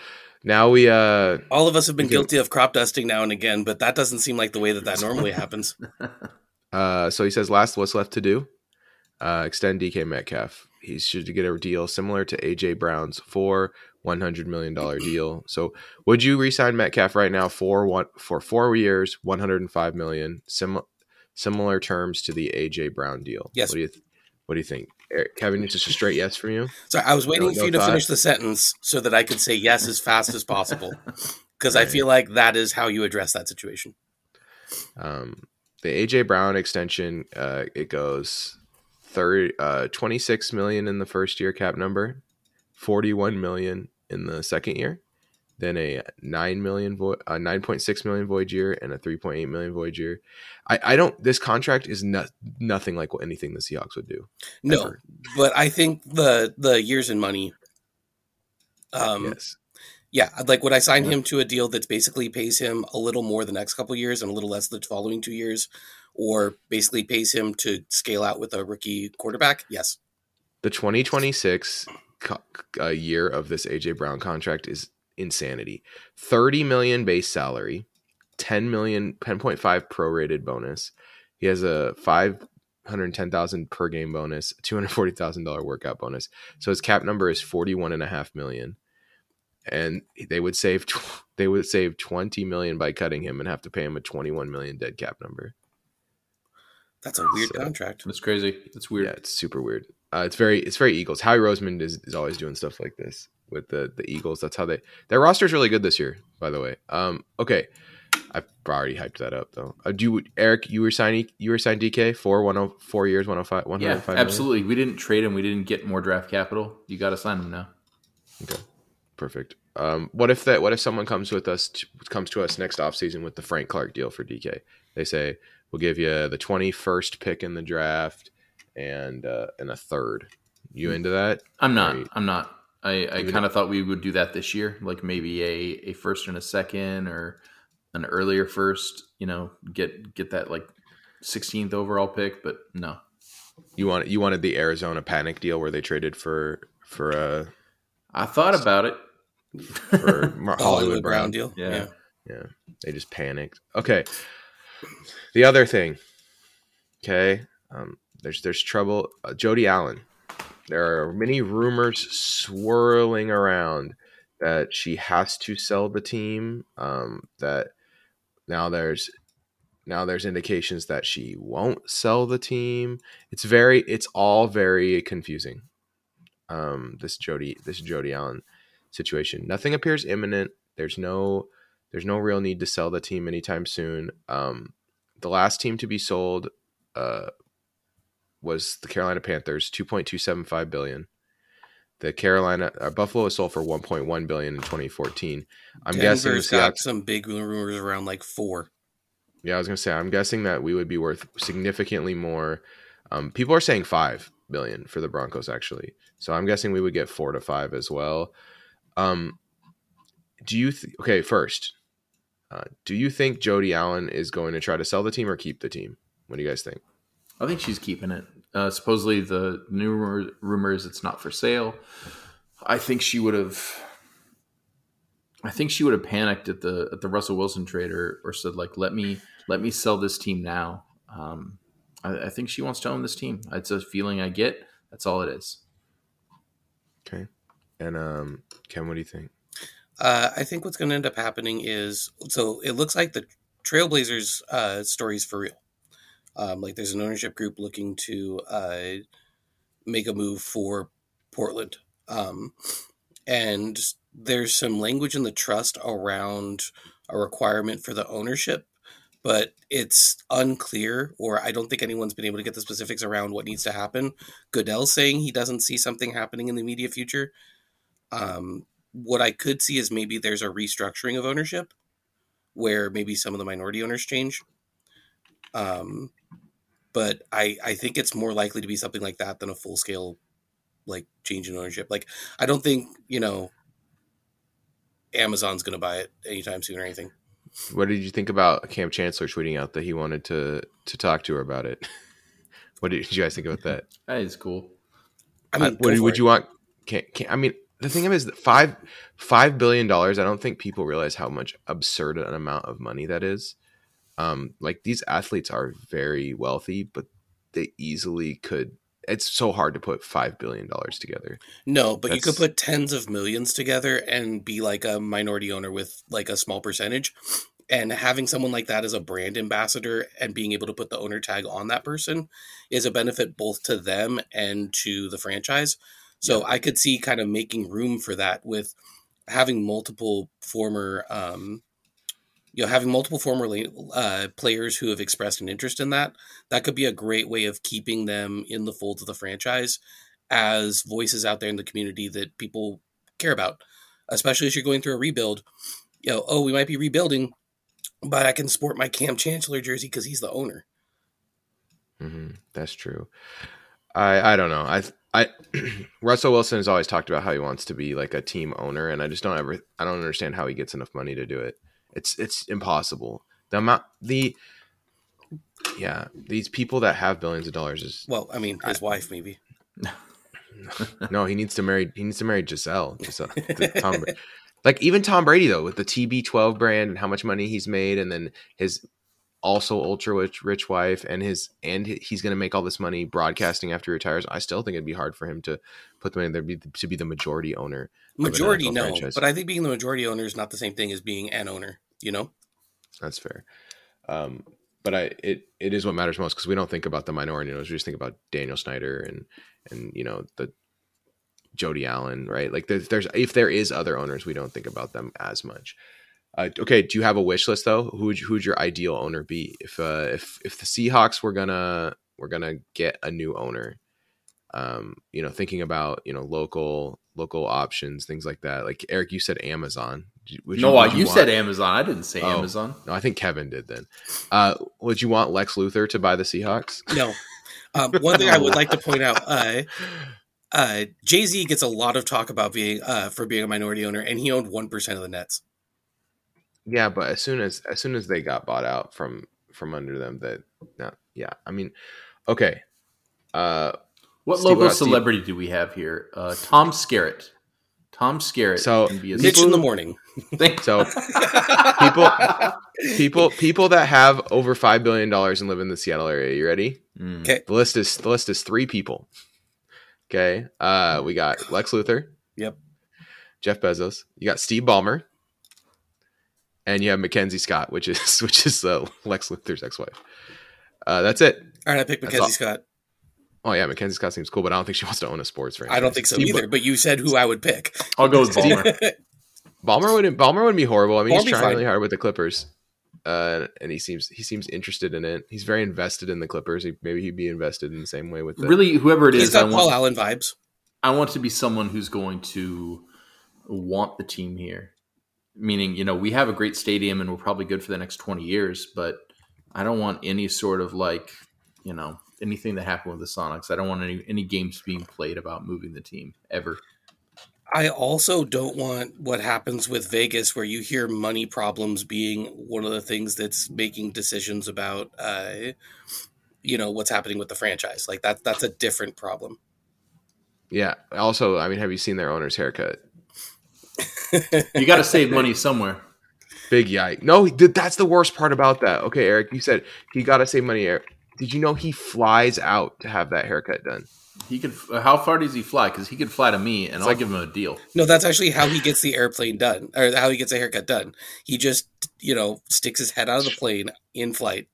now we uh all of us have been guilty of crop dusting now and again, but that doesn't seem like the way that that normally happens. <laughs> Uh, so he says, last what's left to do? Uh, extend DK Metcalf. He should get a deal similar to AJ Brown's four one hundred million dollar deal. So, would you resign Metcalf right now for one for four years, one hundred and five million, sim- similar terms to the AJ Brown deal? Yes. What do you th- What do you think, Eric, Kevin? Just a straight yes from you. <laughs> Sorry, I was waiting no, for no you to finish the sentence so that I could say yes as fast as possible, because right. I feel like that is how you address that situation. Um, the AJ Brown extension, uh, it goes 30, uh, 26 million in the first year cap number, 41 million in the second year, then a 9 million void, uh, 9.6 million void year and a 3.8 million void year. I, I don't, this contract is not, nothing like what anything the Seahawks would do. No, ever. but I think the, the years and money, um, yes yeah, like would I sign him to a deal that basically pays him a little more the next couple years and a little less the following two years, or basically pays him to scale out with a rookie quarterback? Yes. The 2026 uh, year of this AJ Brown contract is insanity. 30 million base salary, 10 million 10.5 prorated bonus. He has a 510,000 per game bonus, $240,000 workout bonus. So his cap number is 41 and a half million. And they would save tw- <laughs> they would save 20 million by cutting him and have to pay him a 21 million dead cap number. That's a weird So- contract. That's crazy. That's weird. Yeah, it's super weird. Uh, it's very it's very Eagles. Howie Roseman is, is always doing stuff like this with the the Eagles. That's how they their roster's really good this year. By the way, um, okay, I've already hyped that up though. Uh, do you, Eric? You were signing you were signed DK for one oh four years, one hundred five, one Yeah, hundred five. million? absolutely. We didn't trade him. We didn't get more draft capital. You got to sign him now. Okay, perfect. Um, what if that? What if someone comes with us to, comes to us next offseason with the Frank Clark deal for DK? They say we'll give you the twenty first pick in the draft and uh, and a third. You into that? I'm not. Right. I'm not. I, I kind of thought we would do that this year, like maybe a, a first and a second, or an earlier first. You know, get get that like 16th overall pick. But no, You want you wanted the Arizona panic deal where they traded for for uh I thought about it. for Mar- <laughs> The Hollywood Brown. deal. Yeah. Yeah. Yeah, they just panicked. Okay, the other thing. Okay, um, there's there's trouble. Uh, Jody Allen. There are many rumors swirling around that she has to sell the team. Um, that now there's now there's indications that she won't sell the team. It's very it's all very confusing. Um, this Jody this Jody Allen situation. Nothing appears imminent. There's no there's no real need to sell the team anytime soon. Um, the last team to be sold uh, was the Carolina Panthers, two point two seven five billion. The Carolina uh, Buffalo was sold for one point one billion in 2014. I'm guessing the Denver's got some big rumors around like four. Yeah, I was gonna say I'm guessing that we would be worth significantly more. Um, people are saying five billion for the Broncos actually, so I'm guessing we would get four to five as well. Um, do you th- okay? First, uh, do you think Jody Allen is going to try to sell the team or keep the team? What do you guys think? I think she's keeping it. Uh, supposedly, the new rumor, rumors it's not for sale. I think she would have. I think she would have panicked at the at the Russell Wilson trade or, or said like, "Let me let me sell this team now." Um, I, I think she wants to own this team. It's a feeling I get. That's all it is. Okay, and um, Ken, what do you think? Uh, I think what's going to end up happening is so it looks like the Trailblazers uh, story is for real. Um, like there's an ownership group looking to uh, make a move for Portland, um, and there's some language in the trust around a requirement for the ownership, but it's unclear, or I don't think anyone's been able to get the specifics around what needs to happen. Goodell's saying he doesn't see something happening in the immediate future. Um, what I could see is maybe there's a restructuring of ownership where maybe some of the minority owners change. Um, but I, I think it's more likely to be something like that than a full scale like change in ownership. Like I don't think, you know, Amazon's going to buy it anytime soon or anything. What did you think about Kam Chancellor tweeting out that he wanted to to talk to her about it? <laughs> what did, did you guys think about that? That is cool. I mean, Uh, would, would for you want? Can, can, I mean, the thing is that five five billion dollars. I don't think people realize how much absurd an amount of money that is. Um, like these athletes are very wealthy, but they easily could. It's so hard to put five billion dollars together. no, but you could put tens of millions together and be like a minority owner with like a small percentage. And having someone like that as a brand ambassador and being able to put the owner tag on that person is a benefit both to them and to the franchise. So I could see kind of making room for that with having multiple former, um, you know, having multiple former uh, players who have expressed an interest in that. That could be a great way of keeping them in the fold of the franchise as voices out there in the community that people care about, especially as you're going through a rebuild. You know, oh, we might be rebuilding, but I can sport my Kam Chancellor jersey because he's the owner. hmm That's true. I I don't know. I I <clears throat> Russell Wilson has always talked about how he wants to be like a team owner, and I just don't ever. I don't understand how he gets enough money to do it. It's it's impossible. The amount the yeah these people that have billions of dollars is Well, I mean, his wife maybe. <laughs> no he needs to marry he needs to marry Gisele. Gisele Tom, Like even Tom Brady though, with the TB12 brand and how much money he's made, and then his also ultra rich, rich wife, and his and he's going to make all this money broadcasting after he retires. I still think it'd be hard for him to put the money there be, to be the majority owner. Majority, no, franchise. but I think being the majority owner is not the same thing as being an owner. You know, That's fair. Um, but I it it is what matters most because we don't think about the minority owners. We just think about Daniel Snyder and and you know the Jody Allen, right? Like there's, there's if there is other owners, we don't think about them as much. Uh, okay, do you have a wish list though? Who would who would your ideal owner be? If uh, if if the Seahawks were gonna were gonna get a new owner, um, you know, thinking about you know local local options, things like that. Like Eric, you said Amazon. Would no, would uh, you, want- said Amazon. I didn't say Oh. Amazon. no, I think Kevin did then. Uh, would you want Lex Luthor to buy the Seahawks? <laughs> no. Um, one thing I would like to point out: uh, uh, Jay Z gets a lot of talk about being uh, for being a minority owner, and he owned one percent of the Nets. Yeah, but as soon as as soon as they got bought out from from under them, that no, yeah, I mean, okay, uh, What Steve, local what about Steve? celebrity do we have here? Uh, Tom Skerritt. Tom Skerritt So, can be a Mitch in the morning. <laughs> Thank- so people <laughs> people people that have over five billion dollars and live in the Seattle area. You ready? Mm. Okay. The list is the list is three people. Okay, uh, we got Lex Luthor. Yep. Jeff Bezos. You got Steve Ballmer, and you have Mackenzie Scott, which is <laughs> which is uh, Lex Luthor's ex-wife. Uh, that's it. All right, I picked Mackenzie. Scott. Oh yeah, Mackenzie Scott seems cool, but I don't think she wants to own a sports franchise. I don't think so Steve either. But you said who I would pick. I'll go with <laughs> Ballmer. Ballmer wouldn't. Ballmer wouldn't be horrible. I mean, Ballmer'd he's trying fine. really hard with the Clippers, uh, and he seems he seems interested in it. He's very invested in the Clippers. He, maybe he'd be invested in the same way with the really, whoever it He's is, I Paul want, Allen vibes. I want to be someone who's going to want the team here. Meaning, you know, we have a great stadium and we're probably good for the next 20 years, but I don't want any sort of like, you know, anything that happened with the Sonics. I don't want any, any games being played about moving the team ever. I also don't want what happens with Vegas, where you hear money problems being one of the things that's making decisions about, uh, you know, what's happening with the franchise. Like that, that's a different problem. yeah. Also, I mean, have you seen their owner's haircut? <laughs> You got to save money somewhere. Big yike. No, that's the worst part about that. Okay, Eric, you said he got to save money. Eric, did you know he flies out to have that haircut done? He could. How far does he fly? Because he could fly to me, and I'll like- give him a deal. No, that's actually how he gets the airplane done, or how he gets a haircut done. He just, you know, sticks his head out of the plane in flight.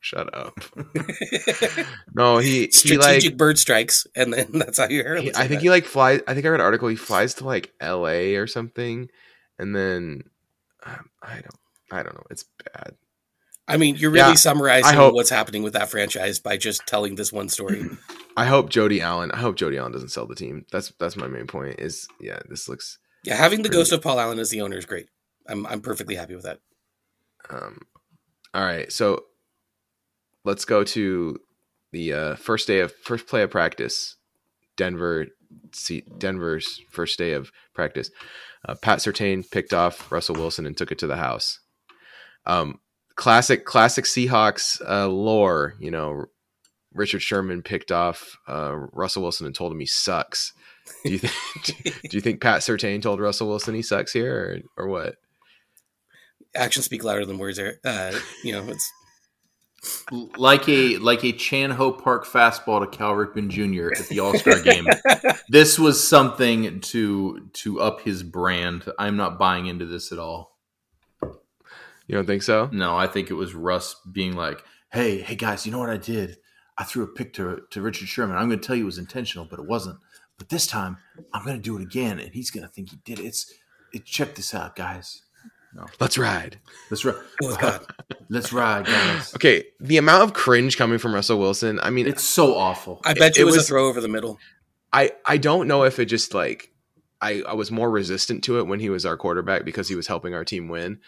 Shut up. <laughs> no, he he Strategic like. bird strikes, and then <laughs> that's how your hair he- looks. I think that. he like flies. I think I read an article. He flies to like L.A. or something, and then um, I don't. I don't know. It's bad. I mean, you're really Yeah, summarizing hope- what's happening with that franchise by just telling this one story. <clears throat> I hope Jody Allen. I hope Jody Allen doesn't sell the team. That's that's my main point. Is yeah, this looks. yeah, having the ghost of Paul Allen as the owner is great. I'm I'm perfectly happy with that. Um, all right, so let's go to the uh, first day of first play of practice. Denver, see Denver's first day of practice. Uh, Pat Surtain picked off Russell Wilson and took it to the house. Um, classic, classic Seahawks uh, lore. You know, Richard Sherman picked off uh, Russell Wilson and told him he sucks. Do you think? <laughs> do you think Pat Surtain told Russell Wilson he sucks here, or, or what? Actions speak louder than words. Are, uh, you know, it's <laughs> like a like a Chan Ho Park fastball to Cal Ripken Jr. at the All Star game. <laughs> this was something to to up his brand. I'm not buying into this at all. You don't think so? No, I think it was Russ being like, "Hey, hey guys, you know what I did? I threw a pick to to Richard Sherman. I'm going to tell you it was intentional, but it wasn't. But this time, I'm going to do it again, and he's going to think he did it. It's it. Check this out, guys. Let's ride. Let's <laughs> ride. oh. Let's ride, guys. Okay, the amount of cringe coming from Russell Wilson. I mean, It's so awful. I bet It- you it it was, was- a throw over the middle. I I don't know if it just like I I was more resistant to it when he was our quarterback because he was helping our team win.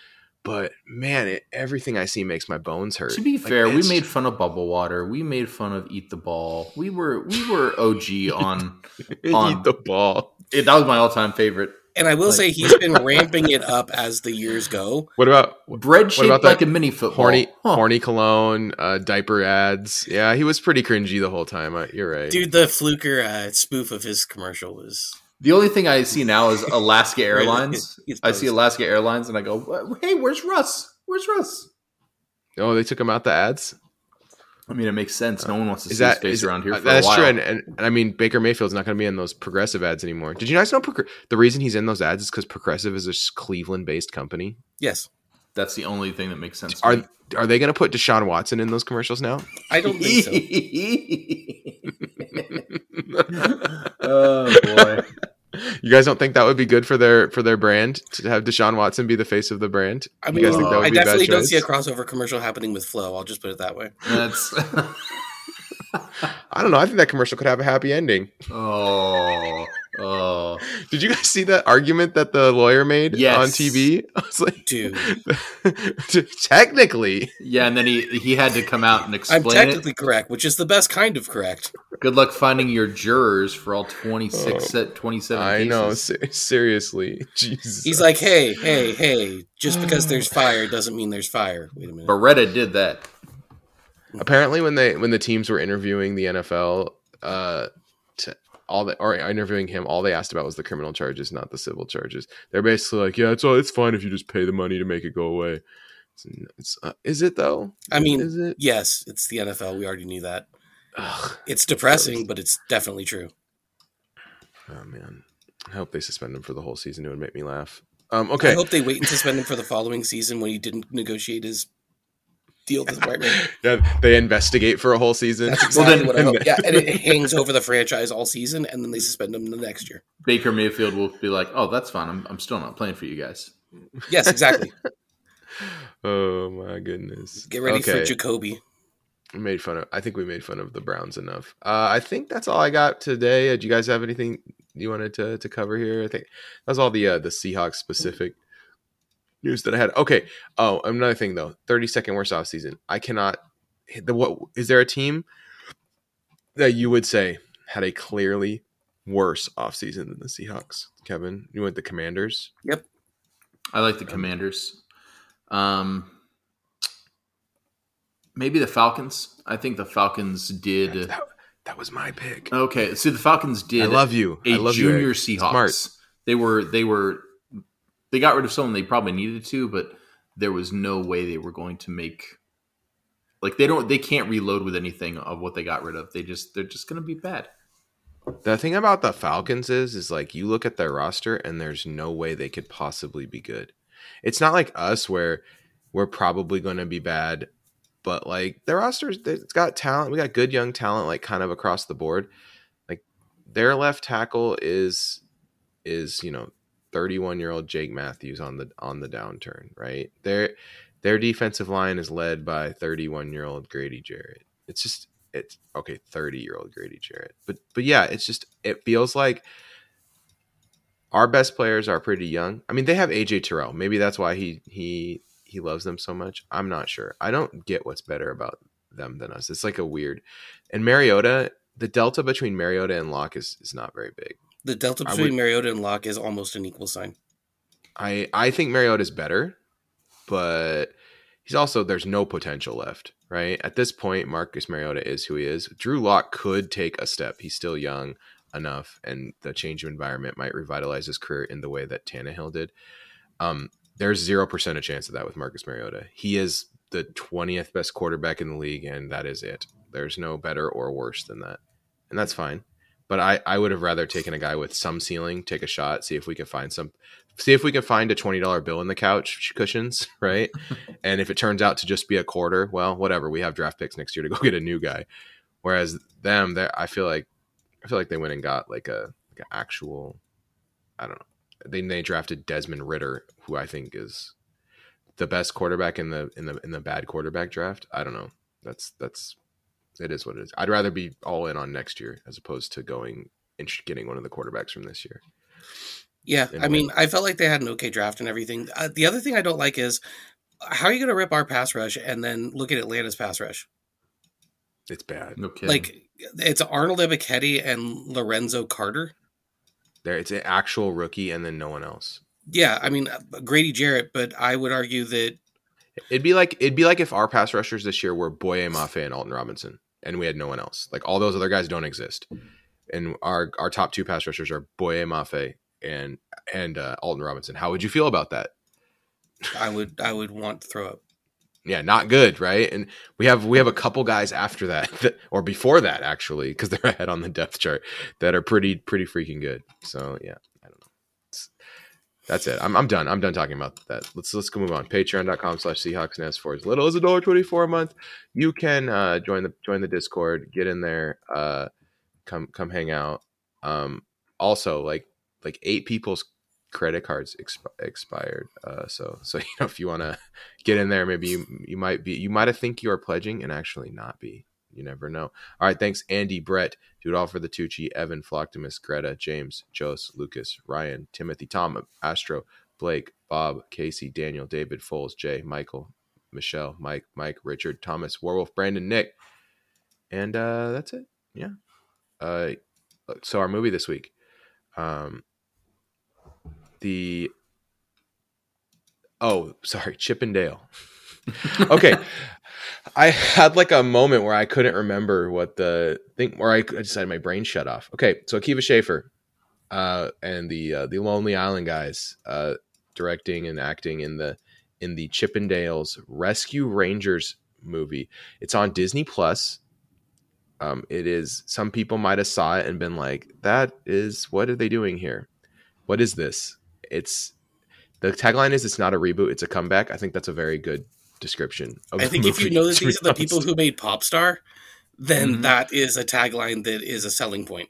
But man, it, everything I see makes my bones hurt. To be Like, fair, we it's- made fun of Bubble Water. We made fun of Eat the Ball. We were we were OG on. <laughs> on- eat the ball. It, that was my all time favorite. And I will Like- say he's been <laughs> ramping it up as the years go. What about Bread shaped about like a mini football. horny Huh. horny cologne, uh, diaper ads? Yeah, he was pretty cringy the whole time. I, you're right. Dude, the Fluker uh, spoof of his commercial was The only thing I see now is Alaska Airlines. I see. Alaska Airlines, and I go, "Hey, where's Russ? Where's Russ?" Oh, they took him out the ads. I mean, it makes sense. No one wants to Is see that his face is- around here for That's a while. true, and, and, and I mean Baker Mayfield's not going to be in those progressive ads anymore. Did you guys know progr- the reason he's in those ads is because Progressive is a Cleveland-based company? Yes, That's the only thing that makes sense. To Are me. are they going to put Deshaun Watson in those commercials now? I don't think so. <laughs> <laughs> oh boy! You guys don't think that would be good for their for their brand to have Deshaun Watson be the face of the brand? I You mean, guys think that would I be definitely don't choice? see a crossover commercial happening with Flo. I'll just put it that way. That's <laughs> I don't know. I think that commercial could have a happy ending. oh oh. Did you guys see that argument that the lawyer made Yes. on TV? <laughs> I was like, Dude, <laughs> technically, Yeah, and then he he had to come out and explain. I'm technically it. correct, which is the best kind of correct. Good luck finding your jurors for all 26 Oh, set 27 I cases. know. se- seriously, <laughs> Jesus. He's like, hey, hey, hey, just because there's fire doesn't mean there's fire. Wait a minute. Beretta did that. apparently when they when the teams were interviewing the NFL, uh, to all the or interviewing him, all they asked about was the criminal charges, not the civil charges. They're basically like, yeah, it's all it's fine if you just pay the money to make it go away. It's, it's uh, is it though? I mean, Is it? yes, it's the NFL. We already knew that. Ugh. It's depressing, but it's definitely true. Oh man, I hope they suspend him for the whole season. It would make me laugh. Um, okay, I hope they wait and suspend him for the following season when he didn't negotiate his deal with the department. <laughs> yeah, they investigate for a whole season. That's exactly then- what I hope. Yeah, and it hangs over the franchise all season, and then they suspend him the next year. Baker Mayfield will be like, "Oh, that's fine. I'm, I'm still not playing for you guys." Yes, exactly. <laughs> oh my goodness. Get ready for Jacoby. We made fun of. I think we made fun of the Browns enough. Uh, I think that's all I got today. Uh, do you guys have anything you wanted to, to cover here? I think that's all the uh, the Seahawks specific news that I had. Okay. Oh, another thing though. Thirty second worst off season. I cannot. The what is there a team that you would say had a clearly worse off season than the Seahawks? Kevin, you went the Commanders. Yep. I like the Commanders. Um, maybe the Falcons. I think the Falcons did. That, that was my pick. Okay, see, the Falcons did. I love you. a I love you, junior Eric. Seahawks. Smart. They were they were they got rid of someone they probably needed to, but there was no way they were going to make like they don't they can't reload with anything of what they got rid of. They just they're just going to be bad. The thing about the Falcons is, is like you look at their roster and there's no way they could possibly be good. It's not like us where we're probably going to be bad, but like their rosters, it's got talent. We got good young talent, like kind of across the board. Like their left tackle is is you know 31 year old Jake Matthews on the on the downturn, right? Their their defensive line is led by 31 year old Grady Jarrett. It's just it's okay 30 year old grady jarrett. But but yeah it's just it feels like our best players are pretty young. I mean they have aj terrell. Maybe that's why he he he loves them so much. I'm not sure. I don't get what's better about them than us. It's like a weird and mariota the delta between mariota and lock is is not very big The delta between would- Mariota and Lock is almost an equal sign. i i think mariota's better but he's also there's no potential left right? At this point marcus mariota is who he is. Drew Lock could take a step. He's still young enough and the change of environment might revitalize his career in the way that Tannehill did. Um there's 0% a chance of that with marcus mariota. He is the 20th best quarterback in the league and that is it. There's no better or worse than that. And that's fine but i i would have rather taken a guy with some ceiling take a shot see if we can find some see if we can find a $20 bill in the couch cushions, <laughs> right? <laughs> and if it turns out to just be a quarter, well, whatever. We have draft picks next year to go <laughs> get a new guy. Whereas them, they I feel like I feel like they went and got like a like an actual I don't know. They they drafted Desmond Ridder, who I think is the best quarterback in the in the in the bad quarterback draft. I don't know. That's that's it is what it is. I'd rather be all in on next year as opposed to going and getting one of the quarterbacks from this year. Yeah, in I a mean, I felt like they had an okay draft and everything. Uh, the other thing I don't like is how are you going to rip our pass rush and then look at Atlanta's pass rush? It's bad. No kidding. Like it's Arnold Ebiketie and Lorenzo Carter. There, it's an actual rookie, and then no one else. Yeah, I mean uh, Grady Jarrett, but I would argue that It'd be like it'd be like if our pass rushers this year were Boye Mafe and Alton Robinson, and we had no one else. Like all those other guys don't exist. and our our top two pass rushers are Boye Mafe and and uh, Alton Robinson. How would you feel about that? I would I would want to throw up. Yeah, not good, right? And we have we have a couple guys after that, <laughs> that or before that actually, because they're <laughs> ahead on the depth chart that are pretty pretty freaking good. So yeah, I don't know. It's, that's it. I'm, I'm done. I'm done talking about that. Let's let's go move on. Patreon.com slash Seahawks Nest for as little as a dollar twenty four a month. You can uh, join the join the Discord, get in there, uh, come come hang out. Um, also, like like eight people's credit cards exp- expired. Uh, so so <laughs> you know if you want to get in there, maybe you you might be you might have think you are pledging and actually not be. You never know. All right, thanks Andy, Brett, do it all for the Tucci, Evan, Floctimus, Greta, James, Jos, Lucas, Ryan, Timothy, Tom, Astro, Blake, Bob, Casey, Daniel, David, Foles, Jay, Michael, Michelle, Mike, Mike, Richard, Thomas, Werewolf, Brandon, Nick, and uh, that's it. Yeah. Uh, so our movie this week, um, the oh sorry chippendale <laughs> okay <laughs> i had like a moment where i couldn't remember what the thing where i decided my brain shut off. Okay so akiva schaffer uh and the uh, the lonely island guys uh directing and acting in the in the chippendales rescue rangers movie. It's on disney plus. Um it is some people might have saw it and been like that is what are they doing here? What is this? It's the tagline is it's not a reboot, it's a comeback. I think that's a very good description. I think if you know that <laughs> these are the people who made Popstar, then mm-hmm. that is a tagline that is a selling point.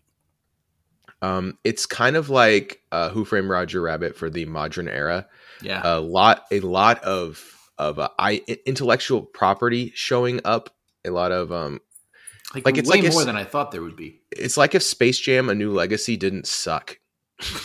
Um, it's kind of like uh, Who Framed Roger Rabbit for the modern era. Yeah, a lot, a lot of of uh, I, intellectual property showing up. A lot of um, like, like it's way like more than I thought there would be. It's like if Space Jam: A New Legacy didn't suck.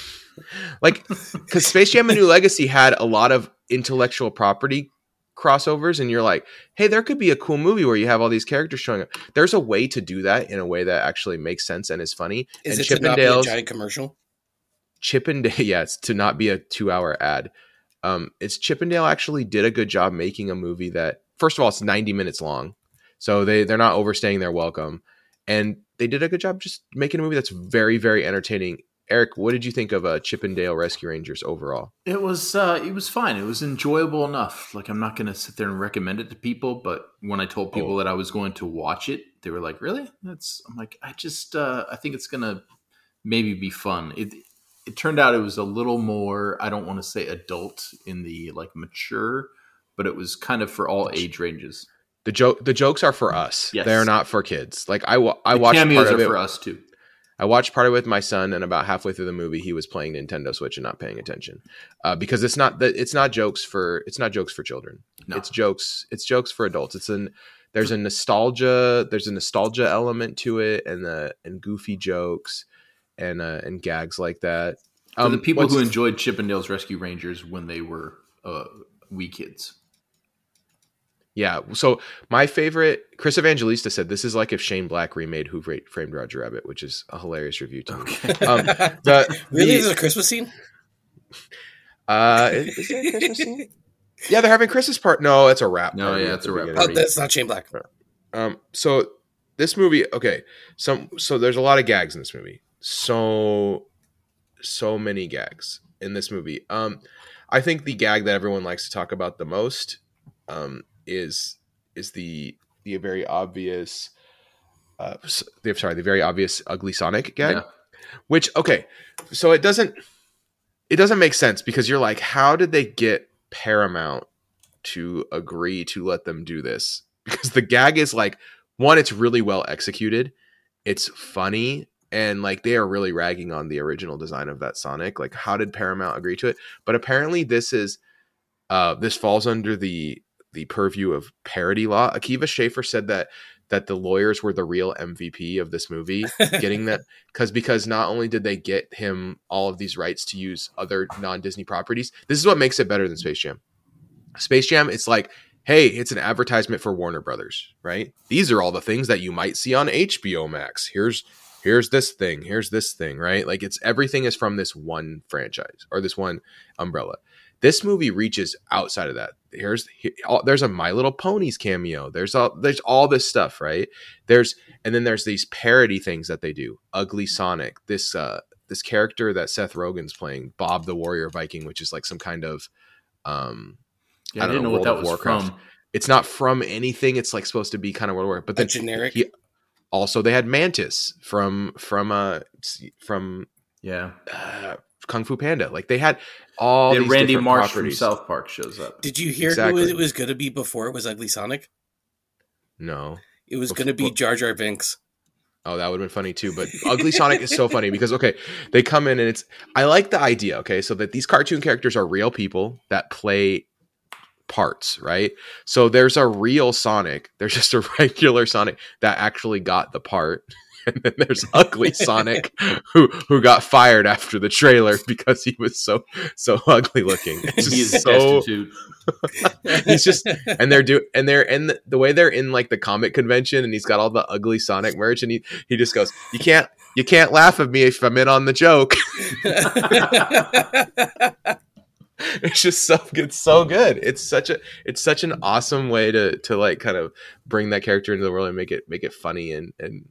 <laughs> like because Space Jam: A New <laughs> Legacy had a lot of intellectual property crossovers, and you're like, hey, there could be a cool movie where you have all these characters showing up. There's a way to do that in a way that actually makes sense and is funny. Is and it to not be a giant commercial? Chippendale, <laughs> yeah, it's to not be a two hour ad. Um, it's Chippendale actually did a good job making a movie that, first of all, it's 90 minutes long, so they they're not overstaying their welcome, and they did a good job just making a movie that's very very entertaining Eric, what did you think of uh, Chippendale Rescue Rangers overall? It was uh, it was fine. It was enjoyable enough. Like I'm not going to sit there and recommend it to people, but when I told people oh. that I was going to watch it, they were like, "Really?" That's I'm like, I just uh, I think it's going to maybe be fun. It it turned out it was a little more. I don't want to say adult in the like mature, but it was kind of for all age ranges. The joke the jokes are for us. Yes. They're not for kids. Like I I the watched cameos part of are it. for us too I watched part of it with my son, and about halfway through the movie, he was playing Nintendo Switch and not paying attention uh, because it's not that it's not jokes for it's not jokes for children. No. It's jokes. It's jokes for adults. It's an there's a nostalgia there's a nostalgia element to it, and the and goofy jokes and uh, and gags like that. For um, the people who enjoyed Chippendales Rescue Rangers when they were uh, wee kids. Yeah. So my favorite, Chris Evangelista said this is like if Shane Black remade Who Framed Roger Rabbit, which is a hilarious review to okay. me. Um, <laughs> the, really, the, is it a Christmas scene? <laughs> Uh, is, is it a Christmas scene? Yeah, they're having Christmas part. No, it's a rap. No, yeah, it's a rap. Oh, that's not Shane Black. Um, so this movie, okay, some so there's a lot of gags in this movie. So so many gags in this movie. Um, I think the gag that everyone likes to talk about the most um, is is the the very obvious uh the, sorry the very obvious ugly sonic gag yeah. which okay so it doesn't it doesn't make sense because you're like how did they get paramount to agree to let them do this <laughs> because the gag is like one it's really well executed it's funny and like they are really ragging on the original design of that sonic like how did paramount agree to it but apparently this is uh this falls under the the purview of parody law. Akiva Schaffer said that that the lawyers were the real MVP of this movie, getting that <laughs> because because not only did they get him all of these rights to use other non Disney properties, this is what makes it better than Space Jam. Space Jam, it's like, hey, it's an advertisement for Warner Brothers, right? These are all the things that you might see on HBO Max. Here's here's this thing, here's this thing, right? Like it's everything is from this one franchise or this one umbrella. This movie reaches outside of that. Here's he, all, there's a My Little Ponies cameo. There's all there's all this stuff, right? There's and then there's these parody things that they do. Ugly Sonic, this uh this character that Seth Rogen's playing, Bob the Warrior Viking, which is like some kind of um Yeah, I I, don't didn't know, know what that was Warcraft. from. it's not from anything. It's like supposed to be kind of World of War, but A then generic? He, also, they had Mantis from from uh from Yeah, uh, Kung Fu Panda. Like they had all and these Randy different Marsh properties. from South Park shows up. Did you hear Exactly. who it was going to be before it was Ugly Sonic? No, It was going to be Jar Jar Binks. Oh, that would have been funny too. But Ugly Sonic is so funny <laughs> because okay, they come in and it's I like the idea, okay, so that these cartoon characters are real people that play parts, right? So there's a real Sonic, there's just a <laughs> regular Sonic that actually got the part. And <laughs> then there's ugly Sonic who who got fired after the trailer because he was so so ugly looking. <laughs> It's He is so <laughs> he's just and they're do and they're in the, the way they're in like the comic convention and he's got all the ugly Sonic merch and he he just goes, You can't you can't laugh at me if I'm in on the joke. it's just so it's so good. It's such a it's such an awesome way to to like kind of bring that character into the world and make it make it funny and and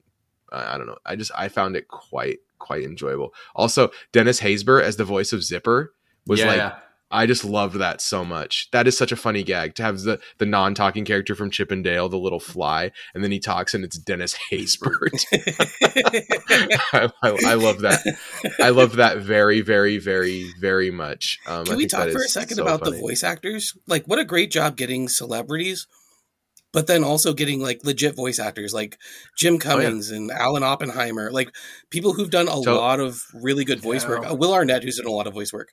I don't know. I just I found it quite quite enjoyable. Also, Dennis Haysbert as the voice of Zipper was yeah, like. I just loved that so much. That is such a funny gag to have the the non talking character from Chip and Dale, the little fly, and then he talks and it's Dennis Haysbert. <laughs> <laughs> I, I, I love that. I love that very, very, very, very much. Um, I Can we talk for a second so about funny. the voice actors? Like, what a great job getting celebrities, but then also getting like legit voice actors like Jim Oh, yeah. Cummings and Alan Oppenheimer, like people who've done a So- lot of really good voice work. Yeah. Uh, Will Arnett, who's done a lot of voice work.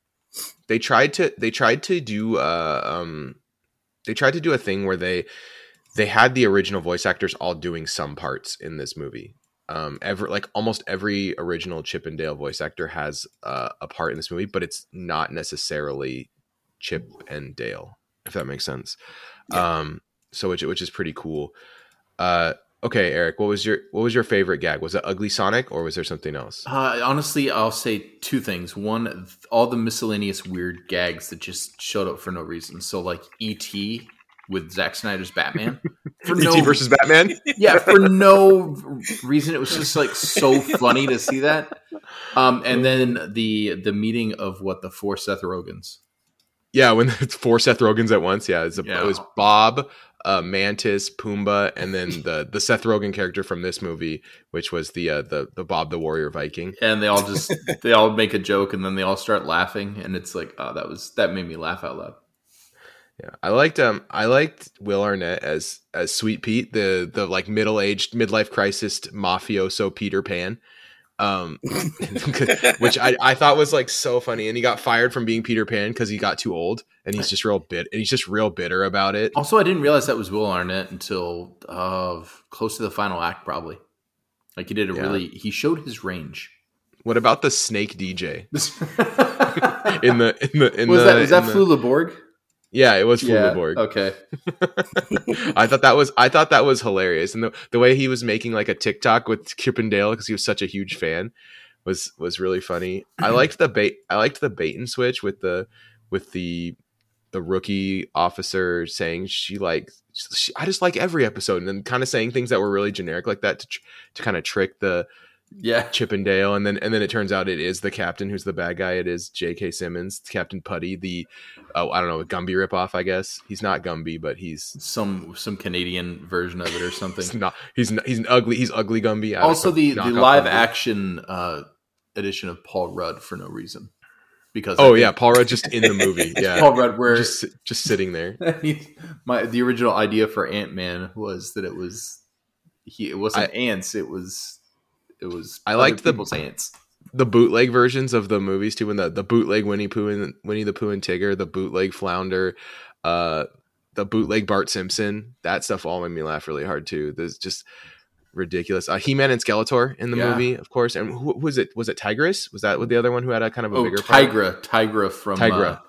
They tried to. They tried to do. Uh, um, they tried to do a thing where they they had the original voice actors all doing some parts in this movie. Um, ever like almost every original Chip and Dale voice actor has uh, a part in this movie, but it's not necessarily Chip and Dale, if that makes sense. Yeah. Um, so which which is pretty cool. Uh, okay, Eric, what was your what was your favorite gag? Was it Ugly Sonic or was there something else? Uh, honestly, I'll say two things. One, all the miscellaneous weird gags that just showed up for no reason. So, like E.T. with Zack Snyder's Batman. <laughs> For E.T. versus Batman. <laughs> yeah, for no reason. It was just like so funny to see that. Um, and then the the meeting of what the four Seth Rogens. Yeah, when <laughs> it's four Seth Rogens at once. Yeah, it's a, Yeah. it was Bob, uh, Mantis, Pumbaa, and then the the Seth Rogen character from this movie, which was the uh, the the Bob the Warrior Viking. and they all just <laughs> they all make a joke and then they all start laughing and it's like oh that was that made me laugh out loud Yeah, I liked um I liked Will Arnett as as Sweet Pete, the the like middle aged midlife crisis mafioso Peter Pan. Um, <laughs> <laughs> which I, I thought was like so funny, and he got fired from being Peter Pan because he got too old, and he's just real bit, and he's just real bitter about it. also i didn't realize that was will arnett until uh close to the final act probably like he did a Yeah. really he showed his range What about the Snake DJ was <laughs> in the in the in the that was that Flula Borg? Yeah, it was Flula Borg. okay <laughs> I thought that was I thought that was hilarious, and the the way he was making like a TikTok with Chip and Dale because he was such a huge fan was was really funny. I <clears throat> liked the bait. I liked the bait and switch with the with the the rookie officer saying she like I just like every episode, and then kind of saying things that were really generic like that to tr- to kind of trick the yeah chippendale and then and then it turns out it is the captain who's the bad guy. It is J.K. Simmons, Captain Putty, the oh I don't know Gumby ripoff. I guess he's not Gumby, but he's some some canadian version of it or <laughs> He's something not. He's not, he's an ugly. He's ugly Gumby. I also the the live action uh edition of paul rudd for no reason because Oh yeah, Paul Rudd <laughs> just in the movie. Yeah, paul rudd where just just sitting there. <laughs> my the original idea for Ant Man was that it was he it wasn't ants it was it was I liked the- people's ants The bootleg versions of the movies too, when the the bootleg Winnie Pooh and Winnie the Pooh and Tigger, the bootleg Flounder, uh, the bootleg Bart Simpson. That stuff all made me laugh really hard too. There's just ridiculous. Uh, He Man and Skeletor in the Yeah. movie, of course. And who, was it? Was it Tigress? Was that the other one who had a kind of a oh bigger part? Tigra Tigra from Tigra. uh,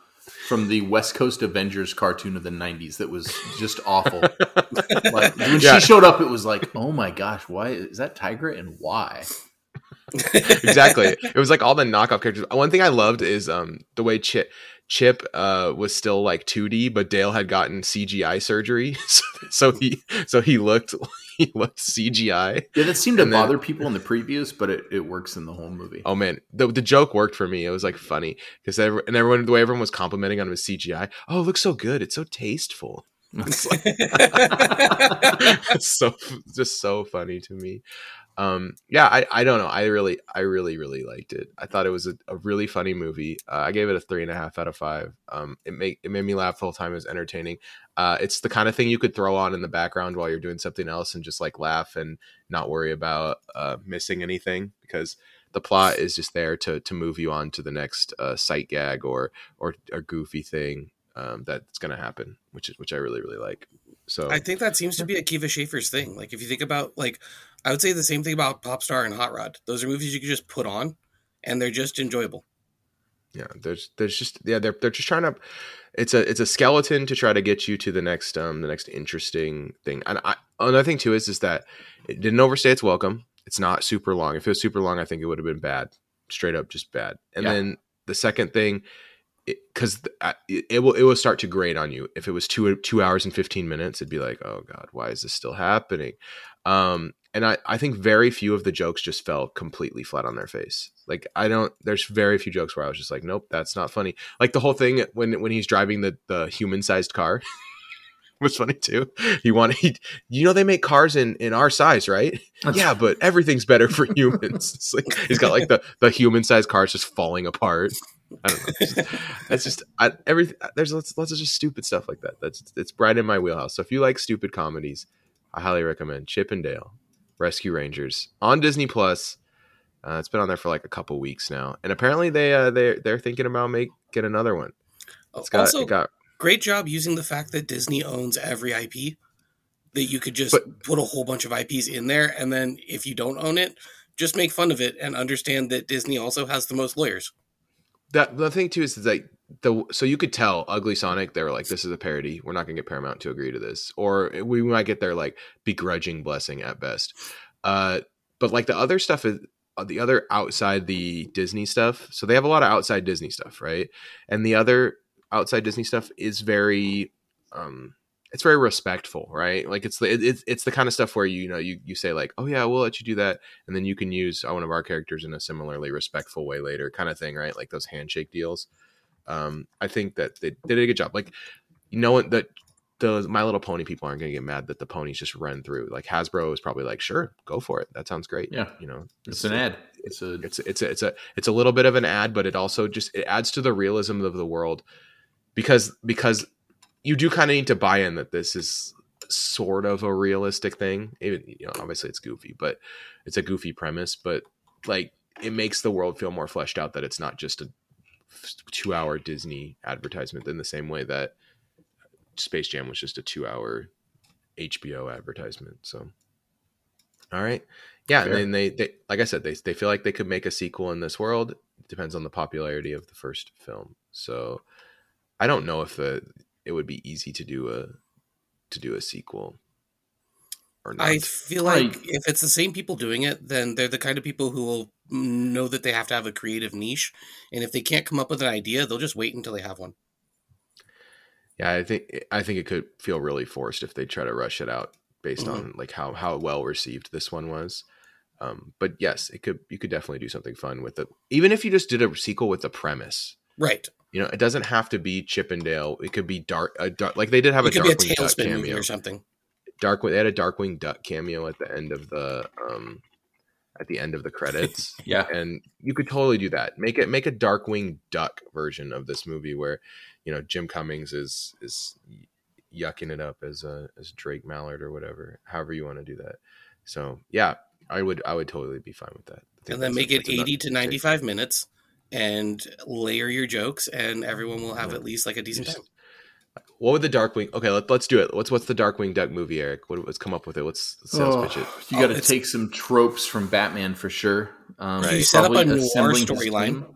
from the West Coast Avengers cartoon of the '90s that was just awful. <laughs> like when Yeah. she showed up, it was like, oh my gosh, why is that Tigra and why? exactly. It was like all the knockoff characters. One thing I loved is um the way Chip Chip uh, was still like 2D, but Dale had gotten CGI surgery, <laughs> so, so he so he looked he looked CGI. Yeah, that seemed to then- bother people in the previews, but it, it works in the whole movie. Oh man, the the joke worked for me. It was like funny because every, and everyone the way everyone was complimenting on his CGI. Oh, it looks so good. It's so tasteful. It's like- <laughs> <laughs> it's so just so funny to me. Um, yeah, I, I don't know. I really, I really, really liked it. I thought it was a, a really funny movie. Uh, I gave it a three and a half out of five. Um, it made it made me laugh the whole time. It was entertaining. Uh, it's the kind of thing you could throw on in the background while you're doing something else and just like laugh and not worry about uh, missing anything because the plot is just there to to move you on to the next uh, sight gag or or a goofy thing um, that's going to happen, which is which I really really like. So I think that seems to be a Akiva Schaffer's thing. Like if you think about like I would say the same thing about Popstar and Hot Rod. Those are movies you can just put on and they're just enjoyable. yeah, there's there's just yeah they're they're just trying to. It's a it's a skeleton to try to get you to the next um the next interesting thing. And I another thing too is is that it didn't overstay its welcome. It's not super long. If it was super long, I think it would have been bad, straight up just bad. And Yeah. then the second thing, because it, it will it will start to grate on you. If it was two two hours and fifteen minutes, it'd be like, oh god, why is this still happening? Um, and I I think very few of the jokes just fell completely flat on their face. Like I don't. There's very few jokes where I was just like, nope, that's not funny. Like the whole thing when when he's driving the the human sized car. <laughs> was funny too. He wanted, he, you know, they make cars in in our size, right? yeah, but everything's better for humans. It's like, he's got like the the human sized cars just falling apart. I don't know. It's just, it's just I, every there's lots, lots of just stupid stuff like that. That's it's right in my wheelhouse. So if you like stupid comedies, I highly recommend Chip and Dale, Rescue Rangers on Disney Plus. Uh, it's been on there for like a couple weeks now, and apparently they uh, they they're thinking about make get another one. It's got also, it got great job using the fact that Disney owns every IP. That you could just But- put a whole bunch of IPs in there, and then if you don't own it, just make fun of it and understand that Disney also has the most lawyers. That the thing too is, like the so you could tell ugly sonic they were like this is a parody. We're not gonna get paramount to agree to this. Or we might get their like begrudging blessing at best. Uh but like the other stuff is uh, the other outside the disney stuff so they have a lot of outside disney stuff right? And the other outside disney stuff is very um it's very respectful right? Like it's the it, it's it's the kind of stuff where you know you you say like oh yeah we'll let you do that and then you can use uh, one of our characters in a similarly respectful way later kind of thing right? Like those handshake deals. Um i think that they, they did a good job. Like you know what that the my little pony people aren't going to get mad that the ponies just run through. Like hasbro is probably like sure go for it. That sounds great. Yeah. you know It's an ad. It's a it's it's a, it's a it's a little bit of an ad but it also just it adds to the realism of the world because because you do kind of need to buy in that this is sort of a realistic thing. Even you know obviously it's goofy but it's a goofy premise but like it makes the world feel more fleshed out that it's not just a two hour disney advertisement in the same way that space jam was just a two hour hbo advertisement so. All right yeah and then they, they like i said they, they feel like they could make a sequel in this world. It depends on the popularity of the first film. So i don't know if the it would be easy to do a to do a sequel or not I feel Right. like if it's the same people doing it, then they're the kind of people who will know that they have to have a creative niche, and if they can't come up with an idea, they'll just wait until they have one. yeah i think i think it could feel really forced if they try to rush it out based Mhm. on like how how well received this one was um but yes it could you could definitely do something fun with it even if you just did a sequel with the premise Right. you know it doesn't have to be chippendale. It could be dark, a dark like they did have It a could be a duck tailspin movie cameo. or something. darkwing they had a darkwing duck cameo at the end of the um at the end of the credits. <laughs> Yeah. and you could totally do that. Make it make a darkwing duck version of this movie where you know jim cummings is is yucking it up as a as drake mallard or whatever however you want to do that. So yeah i would i would totally be fine with that. And then make it 80 to 95 minutes and layer your jokes, and everyone will have Yeah. at least like a decent Just- time. what would the darkwing okay let, let's do it what's what's the darkwing duck movie eric what, let's come up with it let's, let's sales Oh, pitch it You got to it's- take some tropes from Batman for sure. Um, You set up a probably noir assembling storyline.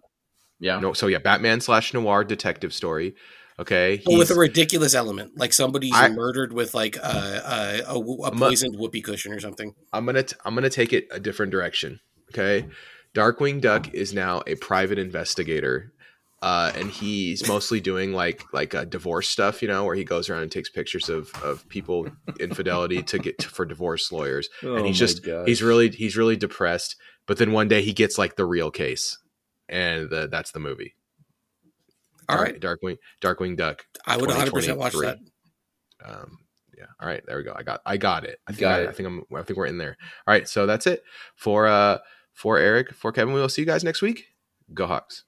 Yeah. no so yeah batman slash noir detective story okay But with a ridiculous element, like somebody's I- murdered with like a, a, a, a mu- poisoned whoopee cushion or something. I'm gonna t- I'm gonna take it a different direction. Okay, Darkwing Duck is now a private investigator uh, and he's mostly doing like like uh, divorce stuff, you know, where he goes around and takes pictures of of people infidelity to get to, for divorce lawyers, Oh and he's just he's really he's really depressed. But then one day he gets like the real case, and the, that's the movie. All Dark- right. Darkwing Darkwing Duck. I would 100 percent watch 2023. that. Um, yeah. All right. There we go. I got I got it. I think Got I, it. I think I'm I think we're in there. All right. So that's it for uh for Eric, for Kevin, we will see you guys next week. Go Hawks.